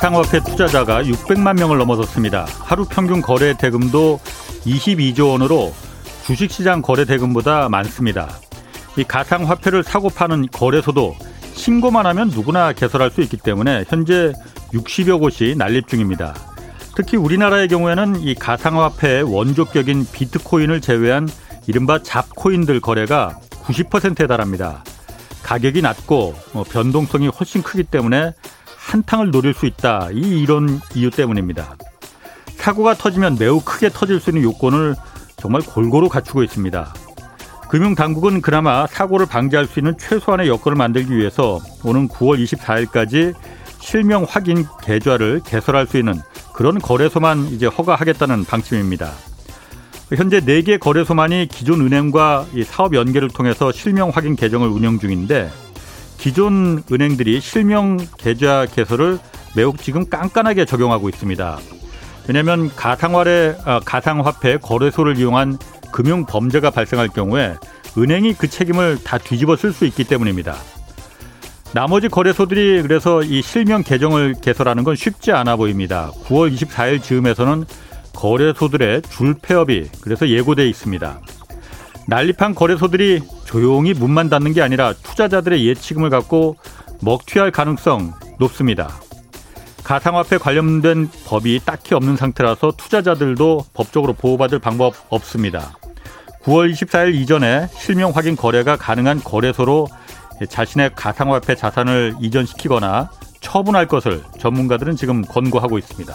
가상화폐 투자자가 600만 명을 넘어섰습니다. 하루 평균 거래 대금도 22조 원으로 주식시장 거래 대금보다 많습니다. 이 가상화폐를 사고 파는 거래소도 신고만 하면 누구나 개설할 수 있기 때문에 현재 60여 곳이 난립 중입니다. 특히 우리나라의 경우에는 이 가상화폐의 원조격인 비트코인을 제외한 이른바 잡코인들 거래가 90%에 달합니다. 가격이 낮고 뭐 변동성이 훨씬 크기 때문에 한탕을 노릴 수 있다. 이 이런 이유 때문입니다. 사고가 터지면 매우 크게 터질 수 있는 요건을 정말 골고루 갖추고 있습니다. 금융당국은 그나마 사고를 방지할 수 있는 최소한의 여건을 만들기 위해서 오는 9월 24일까지 실명 확인 계좌를 개설할 수 있는 그런 거래소만 이제 허가하겠다는 방침입니다. 현재 4개 거래소만이 기존 은행과 사업 연계를 통해서 실명 확인 계정을 운영 중인데 기존 은행들이 실명 계좌 개설을 매우 지금 깐깐하게 적용하고 있습니다. 왜냐하면 가상화래, 아, 가상화폐 거래소를 이용한 금융 범죄가 발생할 경우에 은행이 그 책임을 다 뒤집어 쓸 수 있기 때문입니다. 나머지 거래소들이 그래서 이 실명 계정을 개설하는 건 쉽지 않아 보입니다. 9월 24일 즈음에서는 거래소들의 줄 폐업이 그래서 예고돼 있습니다. 난립한 거래소들이 조용히 문만 닫는 게 아니라 투자자들의 예치금을 갖고 먹튀할 가능성 높습니다. 가상화폐 관련된 법이 딱히 없는 상태라서 투자자들도 법적으로 보호받을 방법 없습니다. 9월 24일 이전에 실명 확인 거래가 가능한 거래소로 자신의 가상화폐 자산을 이전시키거나 처분할 것을 전문가들은 지금 권고하고 있습니다.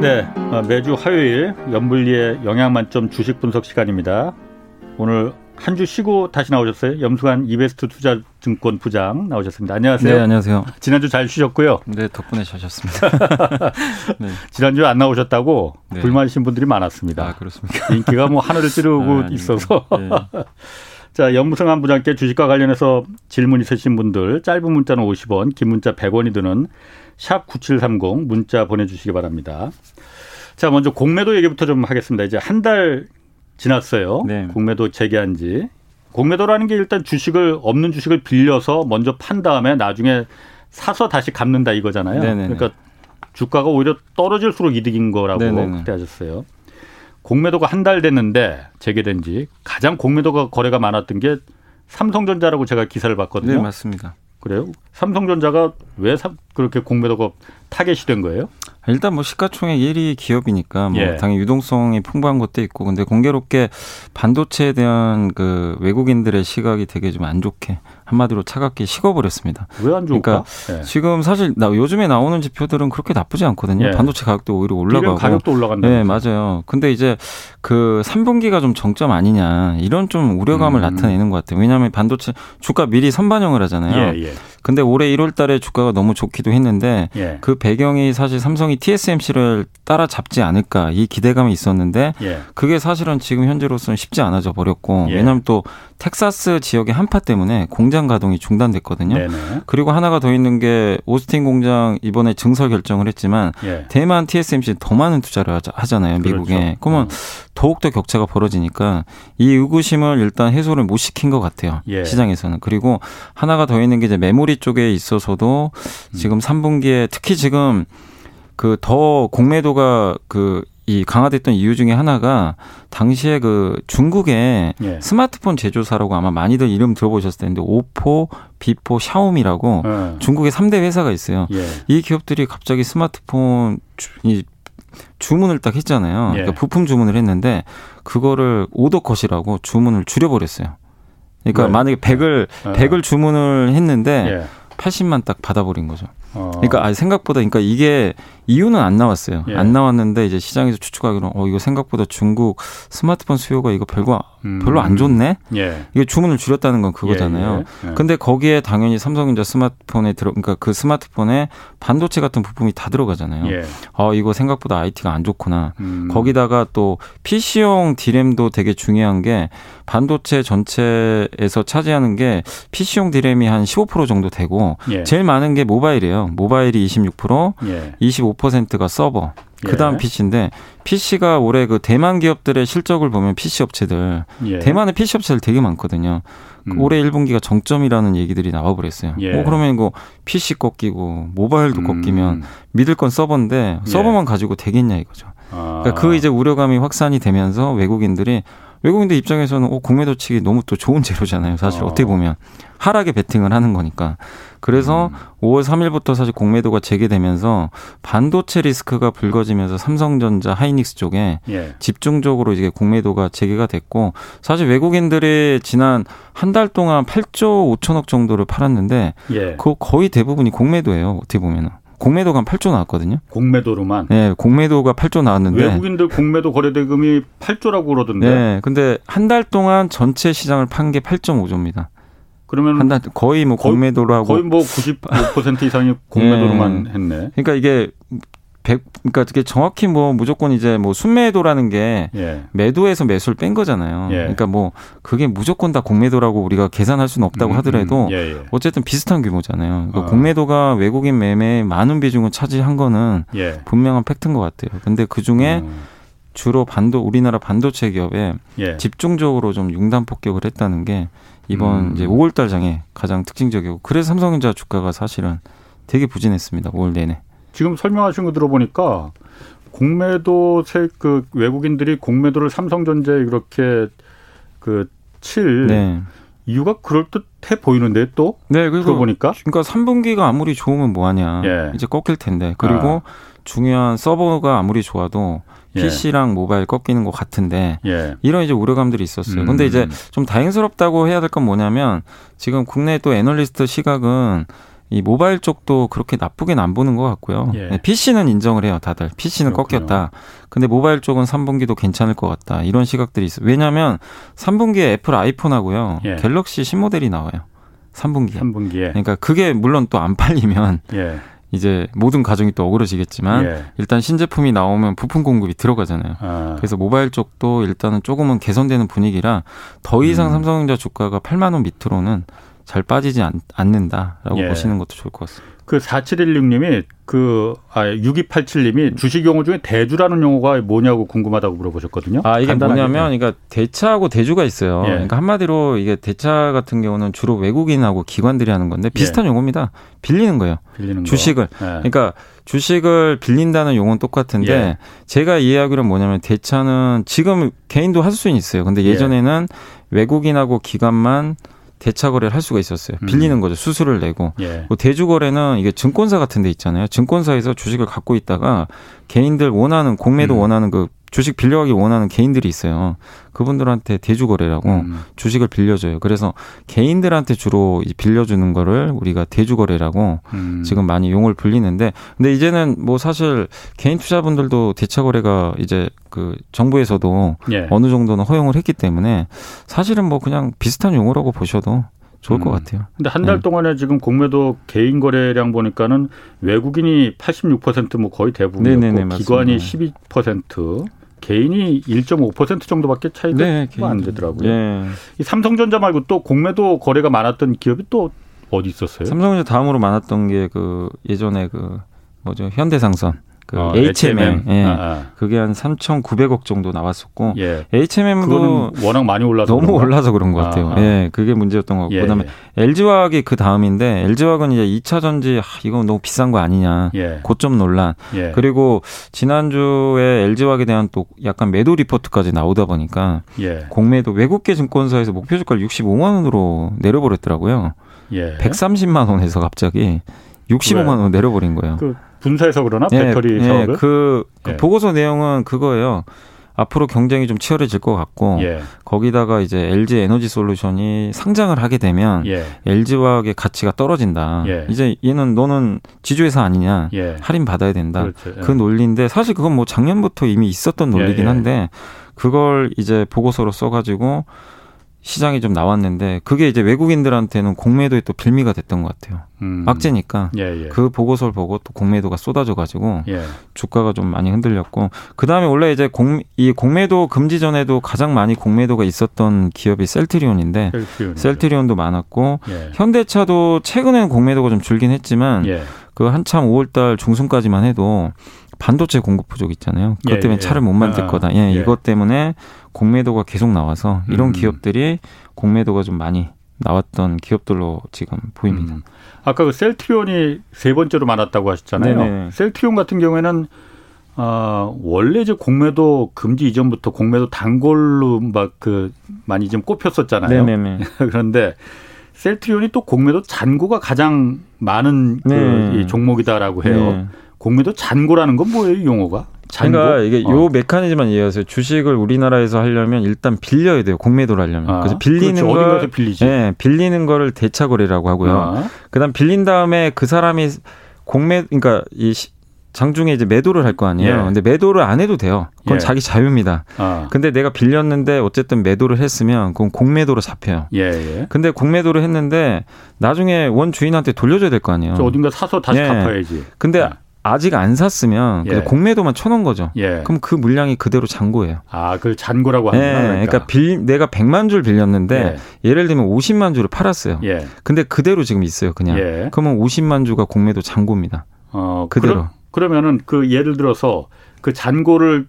네, 어, 매주 화요일 연불리의 영양만점 주식 분석 시간입니다. 오늘 한 주 쉬고 다시 나오셨어요. 염수관 이베스트 투자증권 부장 나오셨습니다. 안녕하세요. 네, 안녕하세요. 지난주 잘 쉬셨고요. 네, 덕분에 잘 쉬었습니다. 네. 지난주 안 나오셨다고 네. 불만이신 분들이 많았습니다. 아, 그렇습니까? 인기가 뭐 하늘을 찌르고 아, 있어서. 네. 자, 염승한 부장께 주식과 관련해서 질문 있으신 분들 짧은 문자는 50원, 긴 문자 100원이 드는 샵 9730 문자 보내주시기 바랍니다. 자, 먼저 공매도 얘기부터 좀 하겠습니다. 이제 한 달 지났어요. 네. 공매도 재개한 지. 공매도라는 게 일단 주식을 없는 주식을 빌려서 먼저 판 다음에 나중에 사서 다시 갚는다 이거잖아요. 네네네. 그러니까 주가가 오히려 떨어질수록 이득인 거라고 네네네. 그때 하셨어요. 공매도가 한 달 됐는데 재개된 지 가장 공매도가 거래가 많았던 게 삼성전자라고 제가 기사를 봤거든요. 네, 맞습니다. 그래요? 삼성전자가 왜 그렇게 공매도가 타겟이 된 거예요? 일단 뭐 시가총액 1위 기업이니까 뭐 예. 당연히 유동성이 풍부한 것도 있고 근데 공교롭게 반도체에 대한 그 외국인들의 시각이 되게 좀 안 좋게 한마디로 차갑게 식어버렸습니다. 왜 안 좋을까? 그러니까 예. 지금 사실 나 요즘에 나오는 지표들은 그렇게 나쁘지 않거든요. 예. 반도체 가격도 오히려 올라가고 가격도 올라간다. 네, 맞아요. 근데 이제 그 3분기가 좀 정점 아니냐 이런 좀 우려감을 음. 나타내는 것 같아요. 왜냐하면 반도체 주가 미리 선반영을 하잖아요. 근데 올해 1월 달에 주가가 너무 좋기도 했는데 예. 그 배경이 사실 삼성이 TSMC를 따라잡지 않을까 이 기대감이 있었는데 예. 그게 사실은 지금 현재로서는 쉽지 않아져 버렸고 예. 왜냐하면 또 텍사스 지역의 한파 때문에 공장 가동이 중단됐거든요. 네네. 그리고 하나가 더 있는 게 오스틴 공장 이번에 증설 결정을 했지만 예. 대만 TSMC 더 많은 투자를 하잖아요. 미국에. 그렇죠. 그러면 어. 더욱더 격차가 벌어지니까 이 의구심을 일단 해소를 못 시킨 것 같아요. 예. 시장에서는. 그리고 하나가 더 있는 게 이제 메모리 쪽에 있어서도 음. 지금 3분기에 특히 지금 그 더 공매도가 그이 강화됐던 이유 중에 하나가 당시에 그 중국의 예. 스마트폰 제조사라고 아마 많이들 이름 들어보셨을 텐데 오포, 비보, 샤오미라고 예. 중국의 3대 회사가 있어요. 예. 이 기업들이 갑자기 스마트폰 이 주문을 딱 했잖아요. 예. 그러니까 부품 주문을 했는데 그거를 오더컷이라고 주문을 줄여버렸어요. 그러니까 왜? 만약에 100을 100을 예. 주문을 했는데 80만 예. 딱 받아버린 거죠. 어. 그러니까 아 생각보다 그러니까 이게 이유는 안 나왔어요. 예. 안 나왔는데 이제 시장에서 추측하기로 어 이거 생각보다 중국 스마트폰 수요가 이거 별거 음. 별로 안 좋네. 예. 이게 주문을 줄였다는 건 그거잖아요. 예, 예. 예. 근데 거기에 당연히 삼성전자 스마트폰에 들어 그러니까 그 스마트폰에 반도체 같은 부품이 다 들어가잖아요. 예. 아 이거 생각보다 IT가 안 좋구나. 음. 거기다가 또 PC용 디램도 되게 중요한 게 반도체 전체에서 차지하는 게 PC용 디램이 한 15% 정도 되고 예. 제일 많은 게 모바일이에요. 모바일이 26%, 예. 25%가 서버. 그다음 예. PC인데 PC가 올해 그 대만 기업들의 실적을 보면 PC 업체들 예. 대만의 PC 업체들 되게 많거든요. 그 음. 올해 1분기가 정점이라는 얘기들이 나와버렸어요. 예. 어, 그러면 이거 PC 꺾이고 모바일도 음. 꺾이면 믿을 건 서버인데 예. 서버만 가지고 되겠냐 이거죠. 아. 그러니까 그 이제 우려감이 확산이 되면서 외국인들이 외국인들 입장에서는 어, 공매도 치기 너무 또 좋은 재료잖아요. 사실 어. 어떻게 보면 하락에 베팅을 하는 거니까. 그래서 음. 5월 3일부터 사실 공매도가 재개되면서 반도체 리스크가 불거지면서 삼성전자, 하이닉스 쪽에 예. 집중적으로 이제 공매도가 재개가 됐고 사실 외국인들이 지난 한 달 동안 8조 5천억 정도를 팔았는데 예. 그 거의 대부분이 공매도예요. 어떻게 보면은. 공매도가 한 8조 나왔거든요. 공매도로만. 네, 공매도가 8조 나왔는데 외국인들 공매도 거래대금이 8조라고 그러던데. 네, 근데 한 달 동안 전체 시장을 판 게 8.5조입니다. 그러면 한 달 거의 뭐 공매도로 하고 거의 뭐 95% 이상이 공매도로만 네. 했네. 그러니까 이게 100, 그러니까 이게 정확히 뭐 무조건 이제 뭐 순매도라는 게 예. 매도에서 매수를 뺀 거잖아요. 예. 그러니까 뭐 그게 무조건 다 공매도라고 우리가 계산할 수는 없다고 음, 하더라도 음, 예, 예. 어쨌든 비슷한 규모잖아요. 그러니까 어. 공매도가 외국인 매매에 많은 비중을 차지한 거는 예. 분명한 팩트인 것 같아요. 근데 그 중에 음. 주로 반도 우리나라 반도체 기업에 예. 집중적으로 좀 융단 폭격을 했다는 게 이번 음. 이제 5월달 장에 가장 특징적이고 그래서 삼성전자 주가가 사실은 되게 부진했습니다. 5월 내내. 지금 설명하신 거 들어보니까 공매도 그 외국인들이 공매도를 삼성전자에 그렇게 그칠 네. 이유가 그럴 듯해 보이는데 또 네, 그리고 들어보니까 그러니까 3분기가 아무리 좋으면 뭐하냐 예. 이제 꺾일 텐데 그리고 아. 중요한 서버가 아무리 좋아도 예. PC랑 모바일 꺾이는 것 같은데 예. 이런 이제 우려감들이 있었어요. 음. 근데 이제 좀 다행스럽다고 해야 될 건 뭐냐면 지금 국내 또 애널리스트 시각은 이 모바일 쪽도 그렇게 나쁘게는 안 보는 것 같고요. 예. PC는 인정을 해요, 다들. PC는 그렇군요. 꺾였다. 근데 모바일 쪽은 3분기도 괜찮을 것 같다. 이런 시각들이 있어요. 왜냐하면 3분기에 애플 아이폰하고요, 예. 갤럭시 신모델이 나와요. 3분기에. 3분기에. 그러니까 그게 물론 또 안 팔리면 예. 이제 모든 가정이 또 억울해지겠지만 예. 일단 신제품이 나오면 부품 공급이 들어가잖아요. 아. 그래서 모바일 쪽도 일단은 조금은 개선되는 분위기라 더 이상 음. 삼성전자 주가가 8만 원 밑으로는 잘 빠지지 않, 는다라고 예. 보시는 것도 좋을 것 같습니다. 그 4716님이 그, 아, 6287님이 주식 용어 중에 대주라는 용어가 뭐냐고 궁금하다고 물어보셨거든요. 아, 이게 간단하게. 뭐냐면, 그러니까 대차하고 대주가 있어요. 예. 그러니까 한마디로 이게 대차 같은 경우는 주로 외국인하고 기관들이 하는 건데 비슷한 예. 용어입니다. 빌리는 거예요. 빌리는 주식을. 거. 예. 그러니까 주식을 빌린다는 용어는 똑같은데 예. 제가 이해하기로는 뭐냐면 대차는 지금 개인도 할 수는 있어요. 근데 예. 예전에는 외국인하고 기관만 대차 거래를 할 수가 있었어요. 음. 빌리는 거죠. 수수료를 내고. 예. 뭐 대주 거래는 이게 증권사 같은 데 있잖아요. 증권사에서 주식을 갖고 있다가 개인들 원하는 공매도 음. 원하는 그 주식 빌려가기 원하는 개인들이 있어요. 그분들한테 대주거래라고 음. 주식을 빌려줘요. 그래서 개인들한테 주로 빌려주는 거를 우리가 대주거래라고 음. 지금 많이 용을 불리는데, 근데 이제는 뭐 사실 개인 투자분들도 대차거래가 이제 그 정부에서도 예. 어느 정도는 허용을 했기 때문에 사실은 뭐 그냥 비슷한 용어라고 보셔도 좋을 음. 것 같아요. 근데 한달 네. 동안에 지금 공매도 개인 거래량 보니까는 외국인이 86%뭐 거의 대부분이고 기관이 12%, 개인이 1.5% 정도밖에 차이가 네, 안 되더라고요. 네. 이 삼성전자 말고 또 공매도 거래가 많았던 기업이 또 어디 있었어요? 삼성전자 다음으로 많았던 게 그 예전에 그 뭐죠 현대상선. 그 어, HMM, 예. 아, 아. 그게 한 3,900억 정도 나왔었고 예. HMM도 워낙 많이 올라서 너무 그런가? 올라서 그런 것 같아요. 아, 아. 예, 그게 문제였던 것 같고 예, 그다음에 예. LG화학이 그 다음인데 LG화학은 이제 2차 전지 아, 이거 너무 비싼 거 아니냐 예. 고점 논란 예. 그리고 지난주에 LG화학에 대한 또 약간 매도 리포트까지 나오다 보니까 예. 공매도 외국계 증권사에서 목표 주가를 65만 원으로 내려버렸더라고요. 예. 130만 원에서 갑자기 65만 원 내려버린 거예요. 그 분사해서 그러나 예, 배터리 예, 사업을? 그, 그 예. 보고서 내용은 그거예요. 앞으로 경쟁이 좀 치열해질 것 같고 예. 거기다가 이제 LG 에너지 솔루션이 상장을 하게 되면 예. LG화학의 가치가 떨어진다. 예. 이제 얘는 너는 지주회사 아니냐 예. 할인 받아야 된다. 그렇죠. 그 논리인데 사실 그건 뭐 작년부터 이미 있었던 논리긴 한데 그걸 이제 보고서로 써가지고 시장이 좀 나왔는데 그게 이제 외국인들한테는 공매도에 또 빌미가 됐던 것 같아요. 음. 악재니까 예, 예. 그 보고서를 보고 또 공매도가 쏟아져 가지고 예. 주가가 좀 많이 흔들렸고 그 다음에 원래 이제 공 이 공매도 금지 전에도 가장 많이 공매도가 있었던 기업이 셀트리온인데 셀트리온. 도 많았고 예. 현대차도 최근에는 공매도가 좀 줄긴 했지만 예. 그 한참 5월달 중순까지만 해도 반도체 공급 부족 있잖아요. 그것 예, 때문에 예, 차를 못 만들 아, 거다. 예, 예, 이것 때문에 공매도가 계속 나와서 이런 음. 기업들이 공매도가 좀 많이 나왔던 기업들로 지금 보입니다. 음. 아까 그 셀트리온이 세 번째로 많았다고 하셨잖아요. 네네. 셀트리온 같은 경우에는 어, 원래 이제 공매도 금지 이전부터 공매도 단골로 막 그 많이 좀 꼽혔었잖아요. 네네네. 그런데 셀트리온이 또 공매도 잔고가 가장 많은 그 네. 종목이다라고 해요. 네. 공매도 잔고라는 건 뭐예요, 용어가? 잔고? 그러니까 이게 어. 요 메커니즘만 이해하세요. 주식을 우리나라에서 하려면 일단 빌려야 돼요. 공매도를 하려면. 아, 그래서 빌리는 그렇죠. 걸 빌리지. 예, 빌리는 거를 대차거래라고 하고요. 아. 그다음 빌린 다음에 그 사람이 공매 그러니까 이 장중에 이제 매도를 할 거 아니에요. 예. 근데 매도를 안 해도 돼요. 그건 예. 자기 자유입니다. 아. 근데 내가 빌렸는데 어쨌든 매도를 했으면 그건 공매도로 잡혀요. 예, 예. 근데 공매도를 했는데 나중에 원 주인한테 돌려줘야 될 거 아니에요. 어딘가 사서 다시 예. 갚아야지. 근데 아. 아직 안 샀으면 예. 공매도만 쳐놓은 거죠. 예. 그럼 그 물량이 그대로 잔고예요. 아, 그걸 잔고라고 하는 예. 그러니까. 그러니까 빌, 내가 100만 줄 빌렸는데 예. 를 들면 50만 줄을 팔았어요. 예. 근데 그대로 지금 있어요, 그냥. 예. 그러면 50만 주가 공매도 잔고입니다. 어, 그대로. 그러, 면은그 예를 들어서 그 잔고를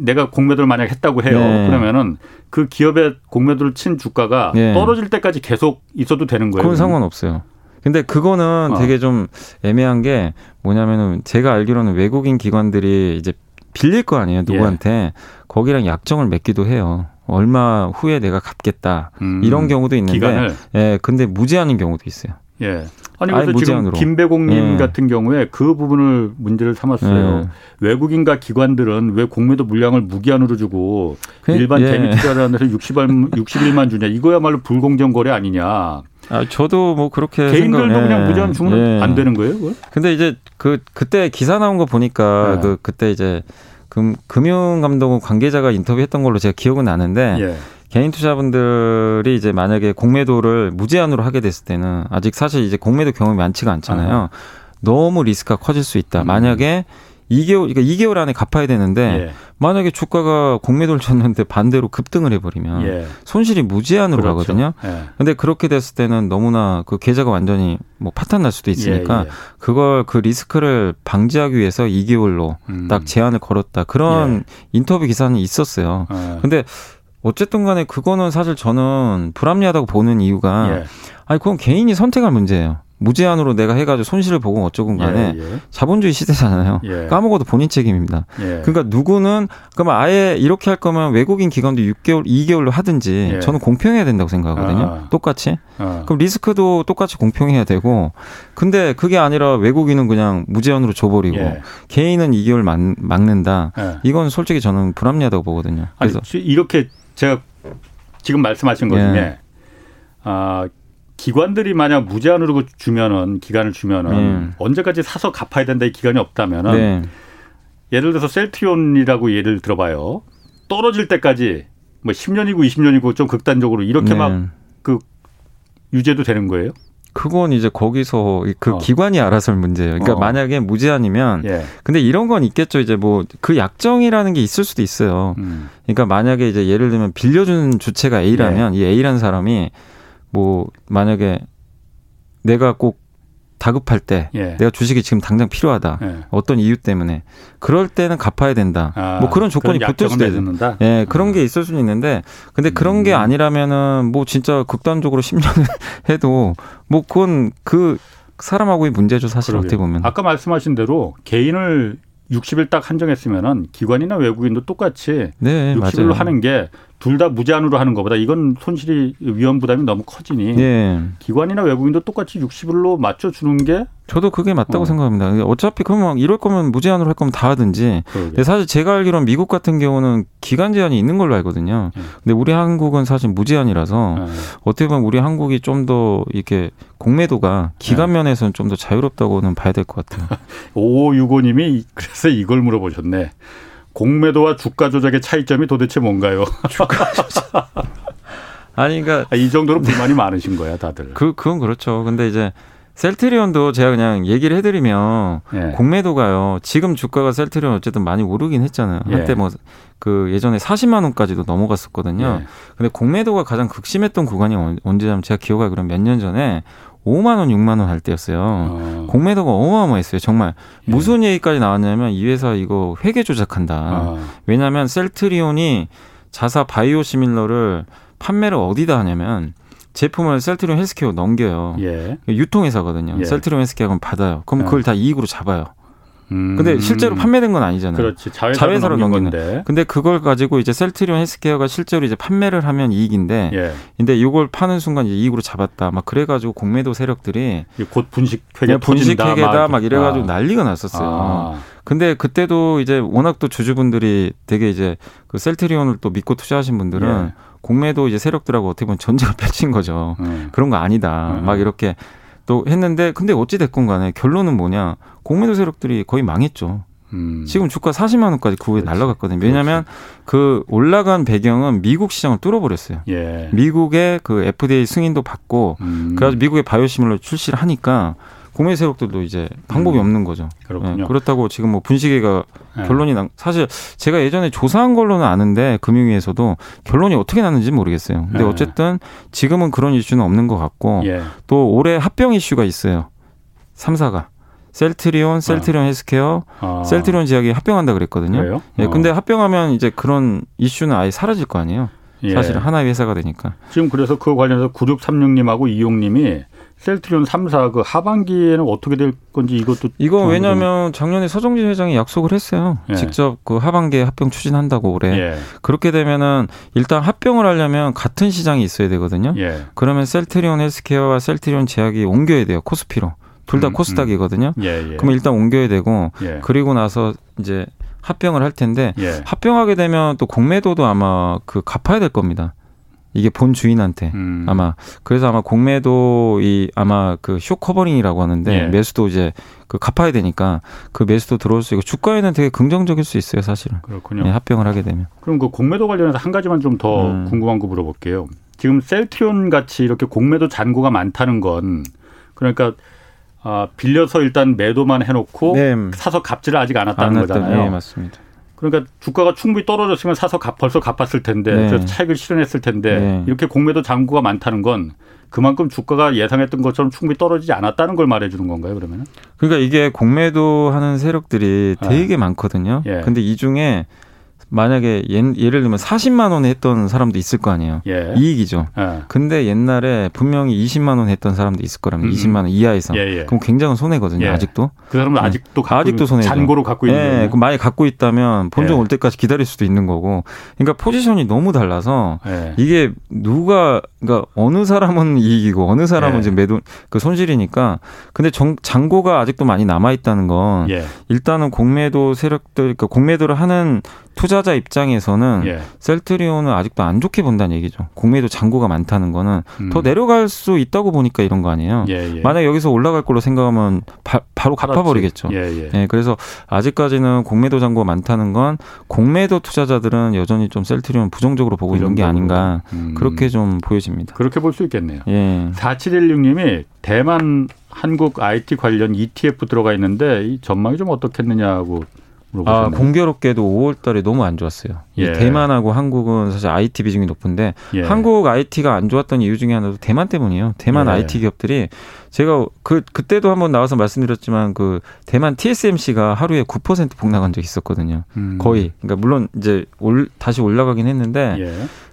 내가 공매도를 만약 했다고 해요. 네. 그러면은 그 기업의 공매도를 친 주가가 네. 떨어질 때까지 계속 있어도 되는 거예요. 그건 상관없어요. 근데 그거는 어. 되게 좀 애매한 게 뭐냐면은 제가 알기로는 외국인 기관들이 이제 빌릴 거 아니에요 누구한테 예. 거기랑 약정을 맺기도 해요. 얼마 후에 내가 갚겠다 음. 이런 경우도 있는데, 기간을. 예, 근데 무제한인 경우도 있어요. 예. 아니 그래서 지금 김배공님 예. 같은 경우에 그 부분을 문제를 삼았어요. 예. 외국인과 기관들은 왜 공매도 물량을 무기한으로 주고 그, 일반 예. 대미 투자자한테 60일, 60일만 주냐? 이거야말로 불공정 거래 아니냐? 아, 저도 뭐 그렇게 개인들도 생각, 그냥 예. 무제한 주면 예. 안 되는 거예요, 그걸? 근데 이제 그 그때 기사 나온 거 보니까 예. 그 그때 이제 금 금융감독원 관계자가 인터뷰했던 걸로 제가 기억은 나는데 예. 개인 투자분들이 이제 만약에 공매도를 무제한으로 하게 됐을 때는 아직 사실 이제 공매도 경험이 많지가 않잖아요. 아. 너무 리스크가 커질 수 있다. 음. 만약에 2개월, 그러니까 2개월 안에 갚아야 되는데 예. 만약에 주가가 공매도를 쳤는데 반대로 급등을 해버리면 예. 손실이 무제한으로 그렇죠. 가거든요. 예. 근데 그렇게 됐을 때는 너무나 그 계좌가 완전히 뭐 파탄 날 수도 있으니까 예, 예. 그걸 그 리스크를 방지하기 위해서 2개월로 음. 딱 제한을 걸었다. 그런 예. 인터뷰 기사는 있었어요. 근데 어쨌든 간에 그거는 사실 저는 불합리하다고 보는 이유가 아니 그건 개인이 선택할 문제예요. 무제한으로 내가 해가지고 손실을 보고 어쩌건 간에 예, 예. 자본주의 시대잖아요. 예. 까먹어도 본인 책임입니다. 예. 그러니까 누구는 그러면 아예 이렇게 할 거면 외국인 기관도 6개월, 2개월로 하든지 예. 저는 공평해야 된다고 생각하거든요. 아. 똑같이. 아. 그럼 리스크도 똑같이 공평해야 되고 근데 그게 아니라 외국인은 그냥 무제한으로 줘버리고 예. 개인은 2개월 막, 막는다. 이건 솔직히 저는 불합리하다고 보거든요. 그래서 아니, 이렇게 제가 지금 말씀하신 것 중에 아, 기관들이 만약 무제한으로 주면은 기간을 주면은 네. 언제까지 사서 갚아야 된다 이 기간이 없다면은 네. 예를 들어서 셀트리온이라고 예를 들어봐요. 떨어질 때까지 뭐 10년이고 20년이고 좀 극단적으로 이렇게 네. 막그 유죄도 되는 거예요? 그건 이제 거기서 그 어. 기관이 알아서 할 문제예요. 그러니까 어. 만약에 무제한이면 예. 근데 이런 건 있겠죠. 이제 뭐 그 약정이라는 게 있을 수도 있어요. 음. 그러니까 만약에 이제 예를 들면 빌려주는 주체가 A라면 예. 이 A라는 사람이 뭐 만약에 내가 꼭 다급할 때 예. 내가 주식이 지금 당장 필요하다. 예. 어떤 이유 때문에 그럴 때는 갚아야 된다. 아, 뭐 그런 조건이 붙을 수도 있는다. 예, 그런 음. 게 있을 수는 있는데 근데 그런 음. 게 아니라면은 뭐 진짜 극단적으로 10년을 해도 뭐 그건 그 사람하고의 문제죠, 사실 그러게요. 어떻게 보면. 아까 말씀하신 대로 개인을 60일 딱 한정했으면은 기관이나 외국인도 똑같이 네, 60일로 맞아요. 하는 게 둘 다 무제한으로 하는 것보다 이건 손실이 위험 부담이 너무 커지니 네. 기관이나 외국인도 똑같이 60일로 맞춰 주는 게 저도 그게 맞다고 어. 생각합니다. 어차피 그러면 이럴 거면 무제한으로 할 거면 다 하든지. 근데 사실 제가 알기로는 미국 같은 경우는 기간 제한이 있는 걸로 알거든요. 네. 근데 우리 한국은 사실 무제한이라서 네. 어떻게 보면 우리 한국이 좀 더 이렇게 공매도가 기간 네. 면에서는 좀 더 자유롭다고는 봐야 될 것 같아요. 5565님이 그래서 이걸 물어보셨네. 공매도와 주가 조작의 차이점이 도대체 뭔가요? 주가 조작. 아니, 그러니까 아, 이 정도로 불만이 많으신 거야, 다들. 그 그건 그렇죠. 근데 이제 셀트리온도 제가 그냥 얘기를 해드리면 예. 공매도가요. 지금 주가가 셀트리온 어쨌든 많이 오르긴 했잖아요. 예. 한때 뭐그 예전에 40만 원까지도 넘어갔었거든요. 예. 근데 공매도가 가장 극심했던 구간이 언제냐면 제가 기억하기 그럼 몇년 전에 5만 원, 6만 원 할 때였어요. 어. 공매도가 어마어마했어요. 정말 예. 무슨 얘기까지 나왔냐면 이 회사 이거 회계 조작한다. 어. 왜냐하면 셀트리온이 자사 바이오 시밀러를 판매를 어디다 하냐면 제품을 셀트리온 헬스케어 넘겨요. 예. 유통회사거든요. 예. 셀트리온 헬스케어가 받아요. 그럼 예. 그걸 다 이익으로 잡아요. 음. 근데 실제로 판매된 건 아니잖아요. 그렇지. 자회사로, 넘기는. 건데. 근데 그걸 가지고 이제 셀트리온 헬스케어가 실제로 이제 판매를 하면 이익인데, 예. 근데 이걸 파는 순간 이제 이익으로 잡았다. 막 그래가지고 공매도 세력들이 곧 분식 회계 분식 회계다 막, 이래가지고 아. 난리가 났었어요. 아. 근데 그때도 이제 워낙 또 주주분들이 되게 이제 그 셀트리온을 또 믿고 투자하신 분들은 예. 공매도 이제 세력들하고 어떻게 보면 전쟁을 펼친 거죠. 음. 그런 거 아니다. 음. 막 이렇게 또 했는데 근데 어찌 됐건 간에 결론은 뭐냐? 공매도 세력들이 거의 망했죠. 음. 지금 주가 40만 원까지 그 후에. 날라갔거든요. 왜냐하면 그렇지. 그 올라간 배경은 미국 시장을 뚫어버렸어요. 예. 미국의 그 FDA 승인도 받고 음. 그래서 미국의 바이오시밀러 출시를 하니까 공매 세력들도 이제 방법이 음. 없는 거죠. 그렇군요. 네, 그렇다고 지금 뭐 분식회가 네. 결론이 난 사실 제가 예전에 조사한 걸로는 아는데 금융위에서도 결론이 어떻게 났는지 모르겠어요. 근데 네. 어쨌든 지금은 그런 이슈는 없는 것 같고 예. 또 올해 합병 이슈가 있어요. 3사가 셀트리온, 셀트리온 아. 헬스케어, 아. 셀트리온 제약이 합병한다 그랬거든요. 그래요? 예, 근데 어. 합병하면 이제 그런 이슈는 아예 사라질 거 아니에요. 예. 사실은 하나의 회사가 되니까. 지금 그래서 그 관련해서 9636님하고 이용님이 셀트리온 3사 그 하반기에는 어떻게 될 건지 이것도 이거 왜냐하면 작년에 서정진 회장이 약속을 했어요. 예. 직접 그 하반기에 합병 추진한다고 올해. 예. 그렇게 되면은 일단 합병을 하려면 같은 시장이 있어야 되거든요. 예. 그러면 셀트리온 헬스케어와 셀트리온 제약이 옮겨야 돼요. 코스피로. 둘다 음, 코스닥이거든요. 음. 예, 예. 그러면 일단 옮겨야 되고 예. 그리고 나서 이제 합병을 할 텐데 합병하게 되면 또 공매도도 아마 그 갚아야 될 겁니다. 이게 본 주인한테 음. 아마 그래서 아마 공매도 이 아마 그 short covering이라고 하는데 예. 매수도 이제 그 갚아야 되니까 그 매수도 들어올 수 있고 주가에는 되게 긍정적일 수 있어요 사실은 그렇군요 네, 합병을 하게 되면 그럼 그 공매도 관련해서 한 가지만 좀더 음. 궁금한 거 물어볼게요 지금 셀트리온 같이 이렇게 공매도 잔고가 많다는 건 그러니까 아, 빌려서 일단 매도만 해놓고 네. 사서 갚지를 아직 않았다는 안 거잖아요. 네, 맞습니다. 그러니까 주가가 충분히 떨어졌으면 사서 갚, 벌써 갚았을 텐데 네. 그래서 차익을 실현했을 텐데 네. 이렇게 공매도 잔고가 많다는 건 그만큼 주가가 예상했던 것처럼 충분히 떨어지지 않았다는 걸 말해주는 건가요 그러면? 그러니까 이게 공매도 하는 세력들이 아. 되게 아. 많거든요. 예. 근데 이 중에 만약에 예, 예를 들면 40만 원에 했던 사람도 있을 거 아니에요. 예. 이익이죠. 예. 근데 옛날에 분명히 20만 원 했던 사람도 있을 거라면 음. 20만 원 이하에서. 예, 예. 그럼 굉장한 손해거든요. 예. 아직도. 그 사람은 네. 아직도 갖고 아직도 손해. 잔고로 갖고 있는 거예요. 그럼 많이 갖고 있다면 본전 올 때까지 기다릴 수도 있는 거고. 그러니까 포지션이 너무 달라서 이게 누가 그러니까 어느 사람은 이익이고 어느 사람은 이제 매도 그 손실이니까. 근데 정, 잔고가 아직도 많이 남아 있다는 건 일단은 공매도 세력들 그러니까 공매도를 하는 투자자 입장에서는 예. 셀트리온은 아직도 안 좋게 본다는 얘기죠. 공매도 잔고가 많다는 거는 음. 더 내려갈 수 있다고 보니까 이런 거 아니에요. 예, 예. 만약 여기서 올라갈 걸로 생각하면 바, 로 갚아버리겠죠. 예, 예. 예, 그래서 아직까지는 공매도 잔고가 많다는 건 공매도 투자자들은 여전히 좀 셀트리온 부정적으로 보고 부정적으로. 있는 게 아닌가 음. 그렇게 좀 보여집니다. 그렇게 볼 수 있겠네요. 예. 4716님이 대만 한국 IT 관련 ETF 들어가 있는데 이 전망이 좀 어떻겠느냐고 아, 공교롭게도 5월 달에 너무 안 좋았어요. 예. 대만하고 한국은 사실 IT 비중이 높은데 예. 한국 IT가 안 좋았던 이유 중에 하나도 대만 때문이에요. 대만 예. IT 기업들이 제가 그 그때도 한번 나와서 말씀드렸지만 그 대만 TSMC가 하루에 9% 폭락한 적이 있었거든요. 음. 거의. 그러니까 물론 이제 올 다시 올라가긴 했는데 예.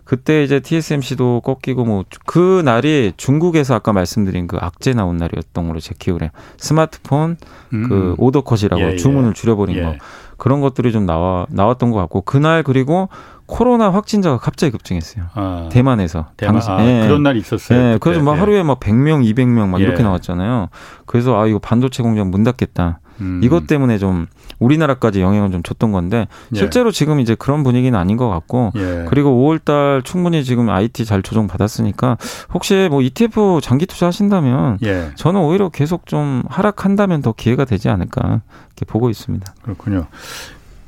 그때 이제 TSMC도 꺾이고 뭐 그 날이 중국에서 아까 말씀드린 그 악재 나온 날이었던 걸로 제 해요. 스마트폰 음. 그 오더컷이라고 예, 주문을 줄여버린 예. 거. 그런 것들이 좀 나와 나왔던 것 같고 그날 그리고 코로나 확진자가 갑자기 급증했어요. 아, 대만에서. 대만, 당시, 아, 예. 그런 날이 있었어요. 예, 그래서 막 예. 하루에 막 100명, 200명 막 이렇게 예. 나왔잖아요. 그래서 아 이거 반도체 공장 문 닫겠다. 음. 이것 때문에 좀 우리나라까지 영향을 좀 줬던 건데 예. 실제로 지금 이제 그런 분위기는 아닌 것 같고 예. 그리고 5월달 충분히 지금 IT 잘 조정 받았으니까 혹시 뭐 ETF 장기 투자 하신다면 예. 저는 오히려 계속 좀 하락한다면 더 기회가 되지 않을까 이렇게 보고 있습니다. 그렇군요.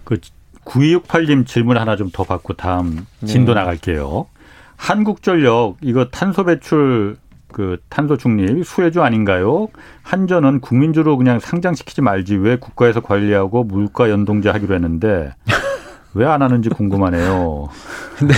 그 9268님 질문 하나 좀 더 받고 다음 진도 네. 나갈게요. 한국전력 이거 탄소 배출 그 탄소 중립 수혜주 아닌가요? 한전은 국민주로 그냥 상장시키지 말지 왜 국가에서 관리하고 물가 연동제 하기로 했는데 왜 안 하는지 궁금하네요. 근데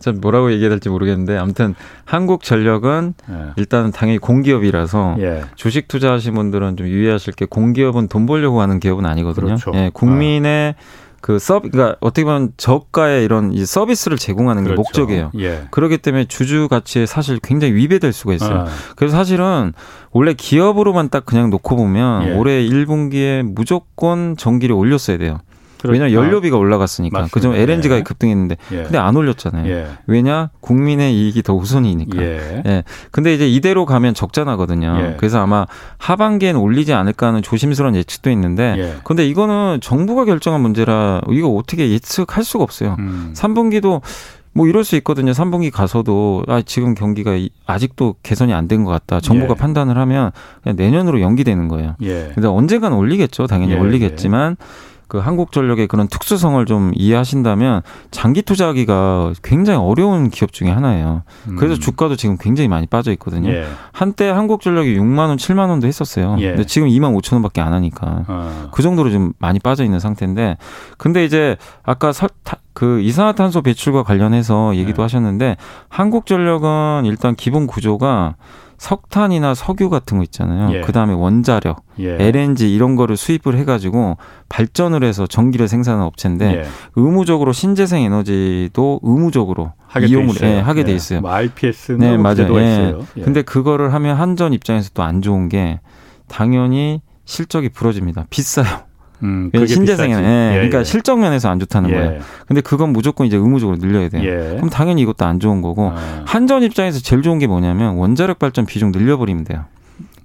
참 뭐라고 얘기해야 될지 모르겠는데 아무튼 한국 전력은 예. 일단 당연히 공기업이라서 예. 주식 투자하신 분들은 좀 유의하실 게 공기업은 돈 벌려고 하는 기업은 아니거든요. 그렇죠. 예, 국민의 아. 그 서비, 그러니까 어떻게 보면 저가의 이런 이 서비스를 제공하는 게 그렇죠. 목적이에요. 예. 그렇기 때문에 주주 가치에 사실 굉장히 위배될 수가 있어요. 아. 그래서 사실은 원래 기업으로만 딱 그냥 놓고 보면 예. 올해 1분기에 무조건 전기를 올렸어야 돼요. 왜냐 면 연료비가 올라갔으니까. 그죠? LNG가 예. 급등했는데. 예. 근데 안 올렸잖아요. 예. 왜냐? 국민의 이익이 더 우선이니까. 예. 예. 근데 이제 이대로 가면 적자 나거든요. 예. 그래서 아마 하반기에는 올리지 않을까 하는 조심스러운 예측도 있는데. 예. 근데 이거는 정부가 결정한 문제라 이거 어떻게 예측할 수가 없어요. 음. 3분기도 뭐 이럴 수 있거든요. 3분기 가서도 아 지금 경기가 아직도 개선이 안 된 것 같다. 정부가 예. 판단을 하면 그냥 내년으로 연기되는 거예요. 예. 근데 언젠가는 올리겠죠. 당연히 예. 올리겠지만 그 한국전력의 그런 특수성을 좀 이해하신다면 장기 투자하기가 굉장히 어려운 기업 중에 하나예요. 그래서 음. 주가도 지금 굉장히 많이 빠져 있거든요. 예. 한때 한국전력이 6만 원, 7만 원도 했었어요. 예. 근데 지금 2만 5천 원밖에 안 하니까 어. 그 정도로 좀 많이 빠져 있는 상태인데 근데 이제 아까 서, 타, 그 이산화탄소 배출과 관련해서 얘기도 예. 하셨는데 한국전력은 일단 기본 구조가 석탄이나 석유 같은 거 있잖아요. 예. 그다음에 원자력, 예. LNG 이런 거를 수입을 해 가지고 발전을 해서 전기를 생산하는 업체인데 예. 의무적으로 신재생 에너지도 의무적으로 이용을 예, 하게 돼 예. 있어요. 뭐 RPS 네, 맞아요. 예. 있어요. 예. 근데 그거를 하면 한전 입장에서 또 안 좋은 게 당연히 실적이 부러집니다. 비싸요. 음, 신재생에는 예, 예, 그러니까 예. 실적 면에서 안 좋다는 예. 거예요. 근데 그건 무조건 이제 의무적으로 늘려야 돼요. 예. 그럼 당연히 이것도 안 좋은 거고 아. 한전 입장에서 제일 좋은 게 뭐냐면 원자력 발전 비중 늘려버리면 돼요.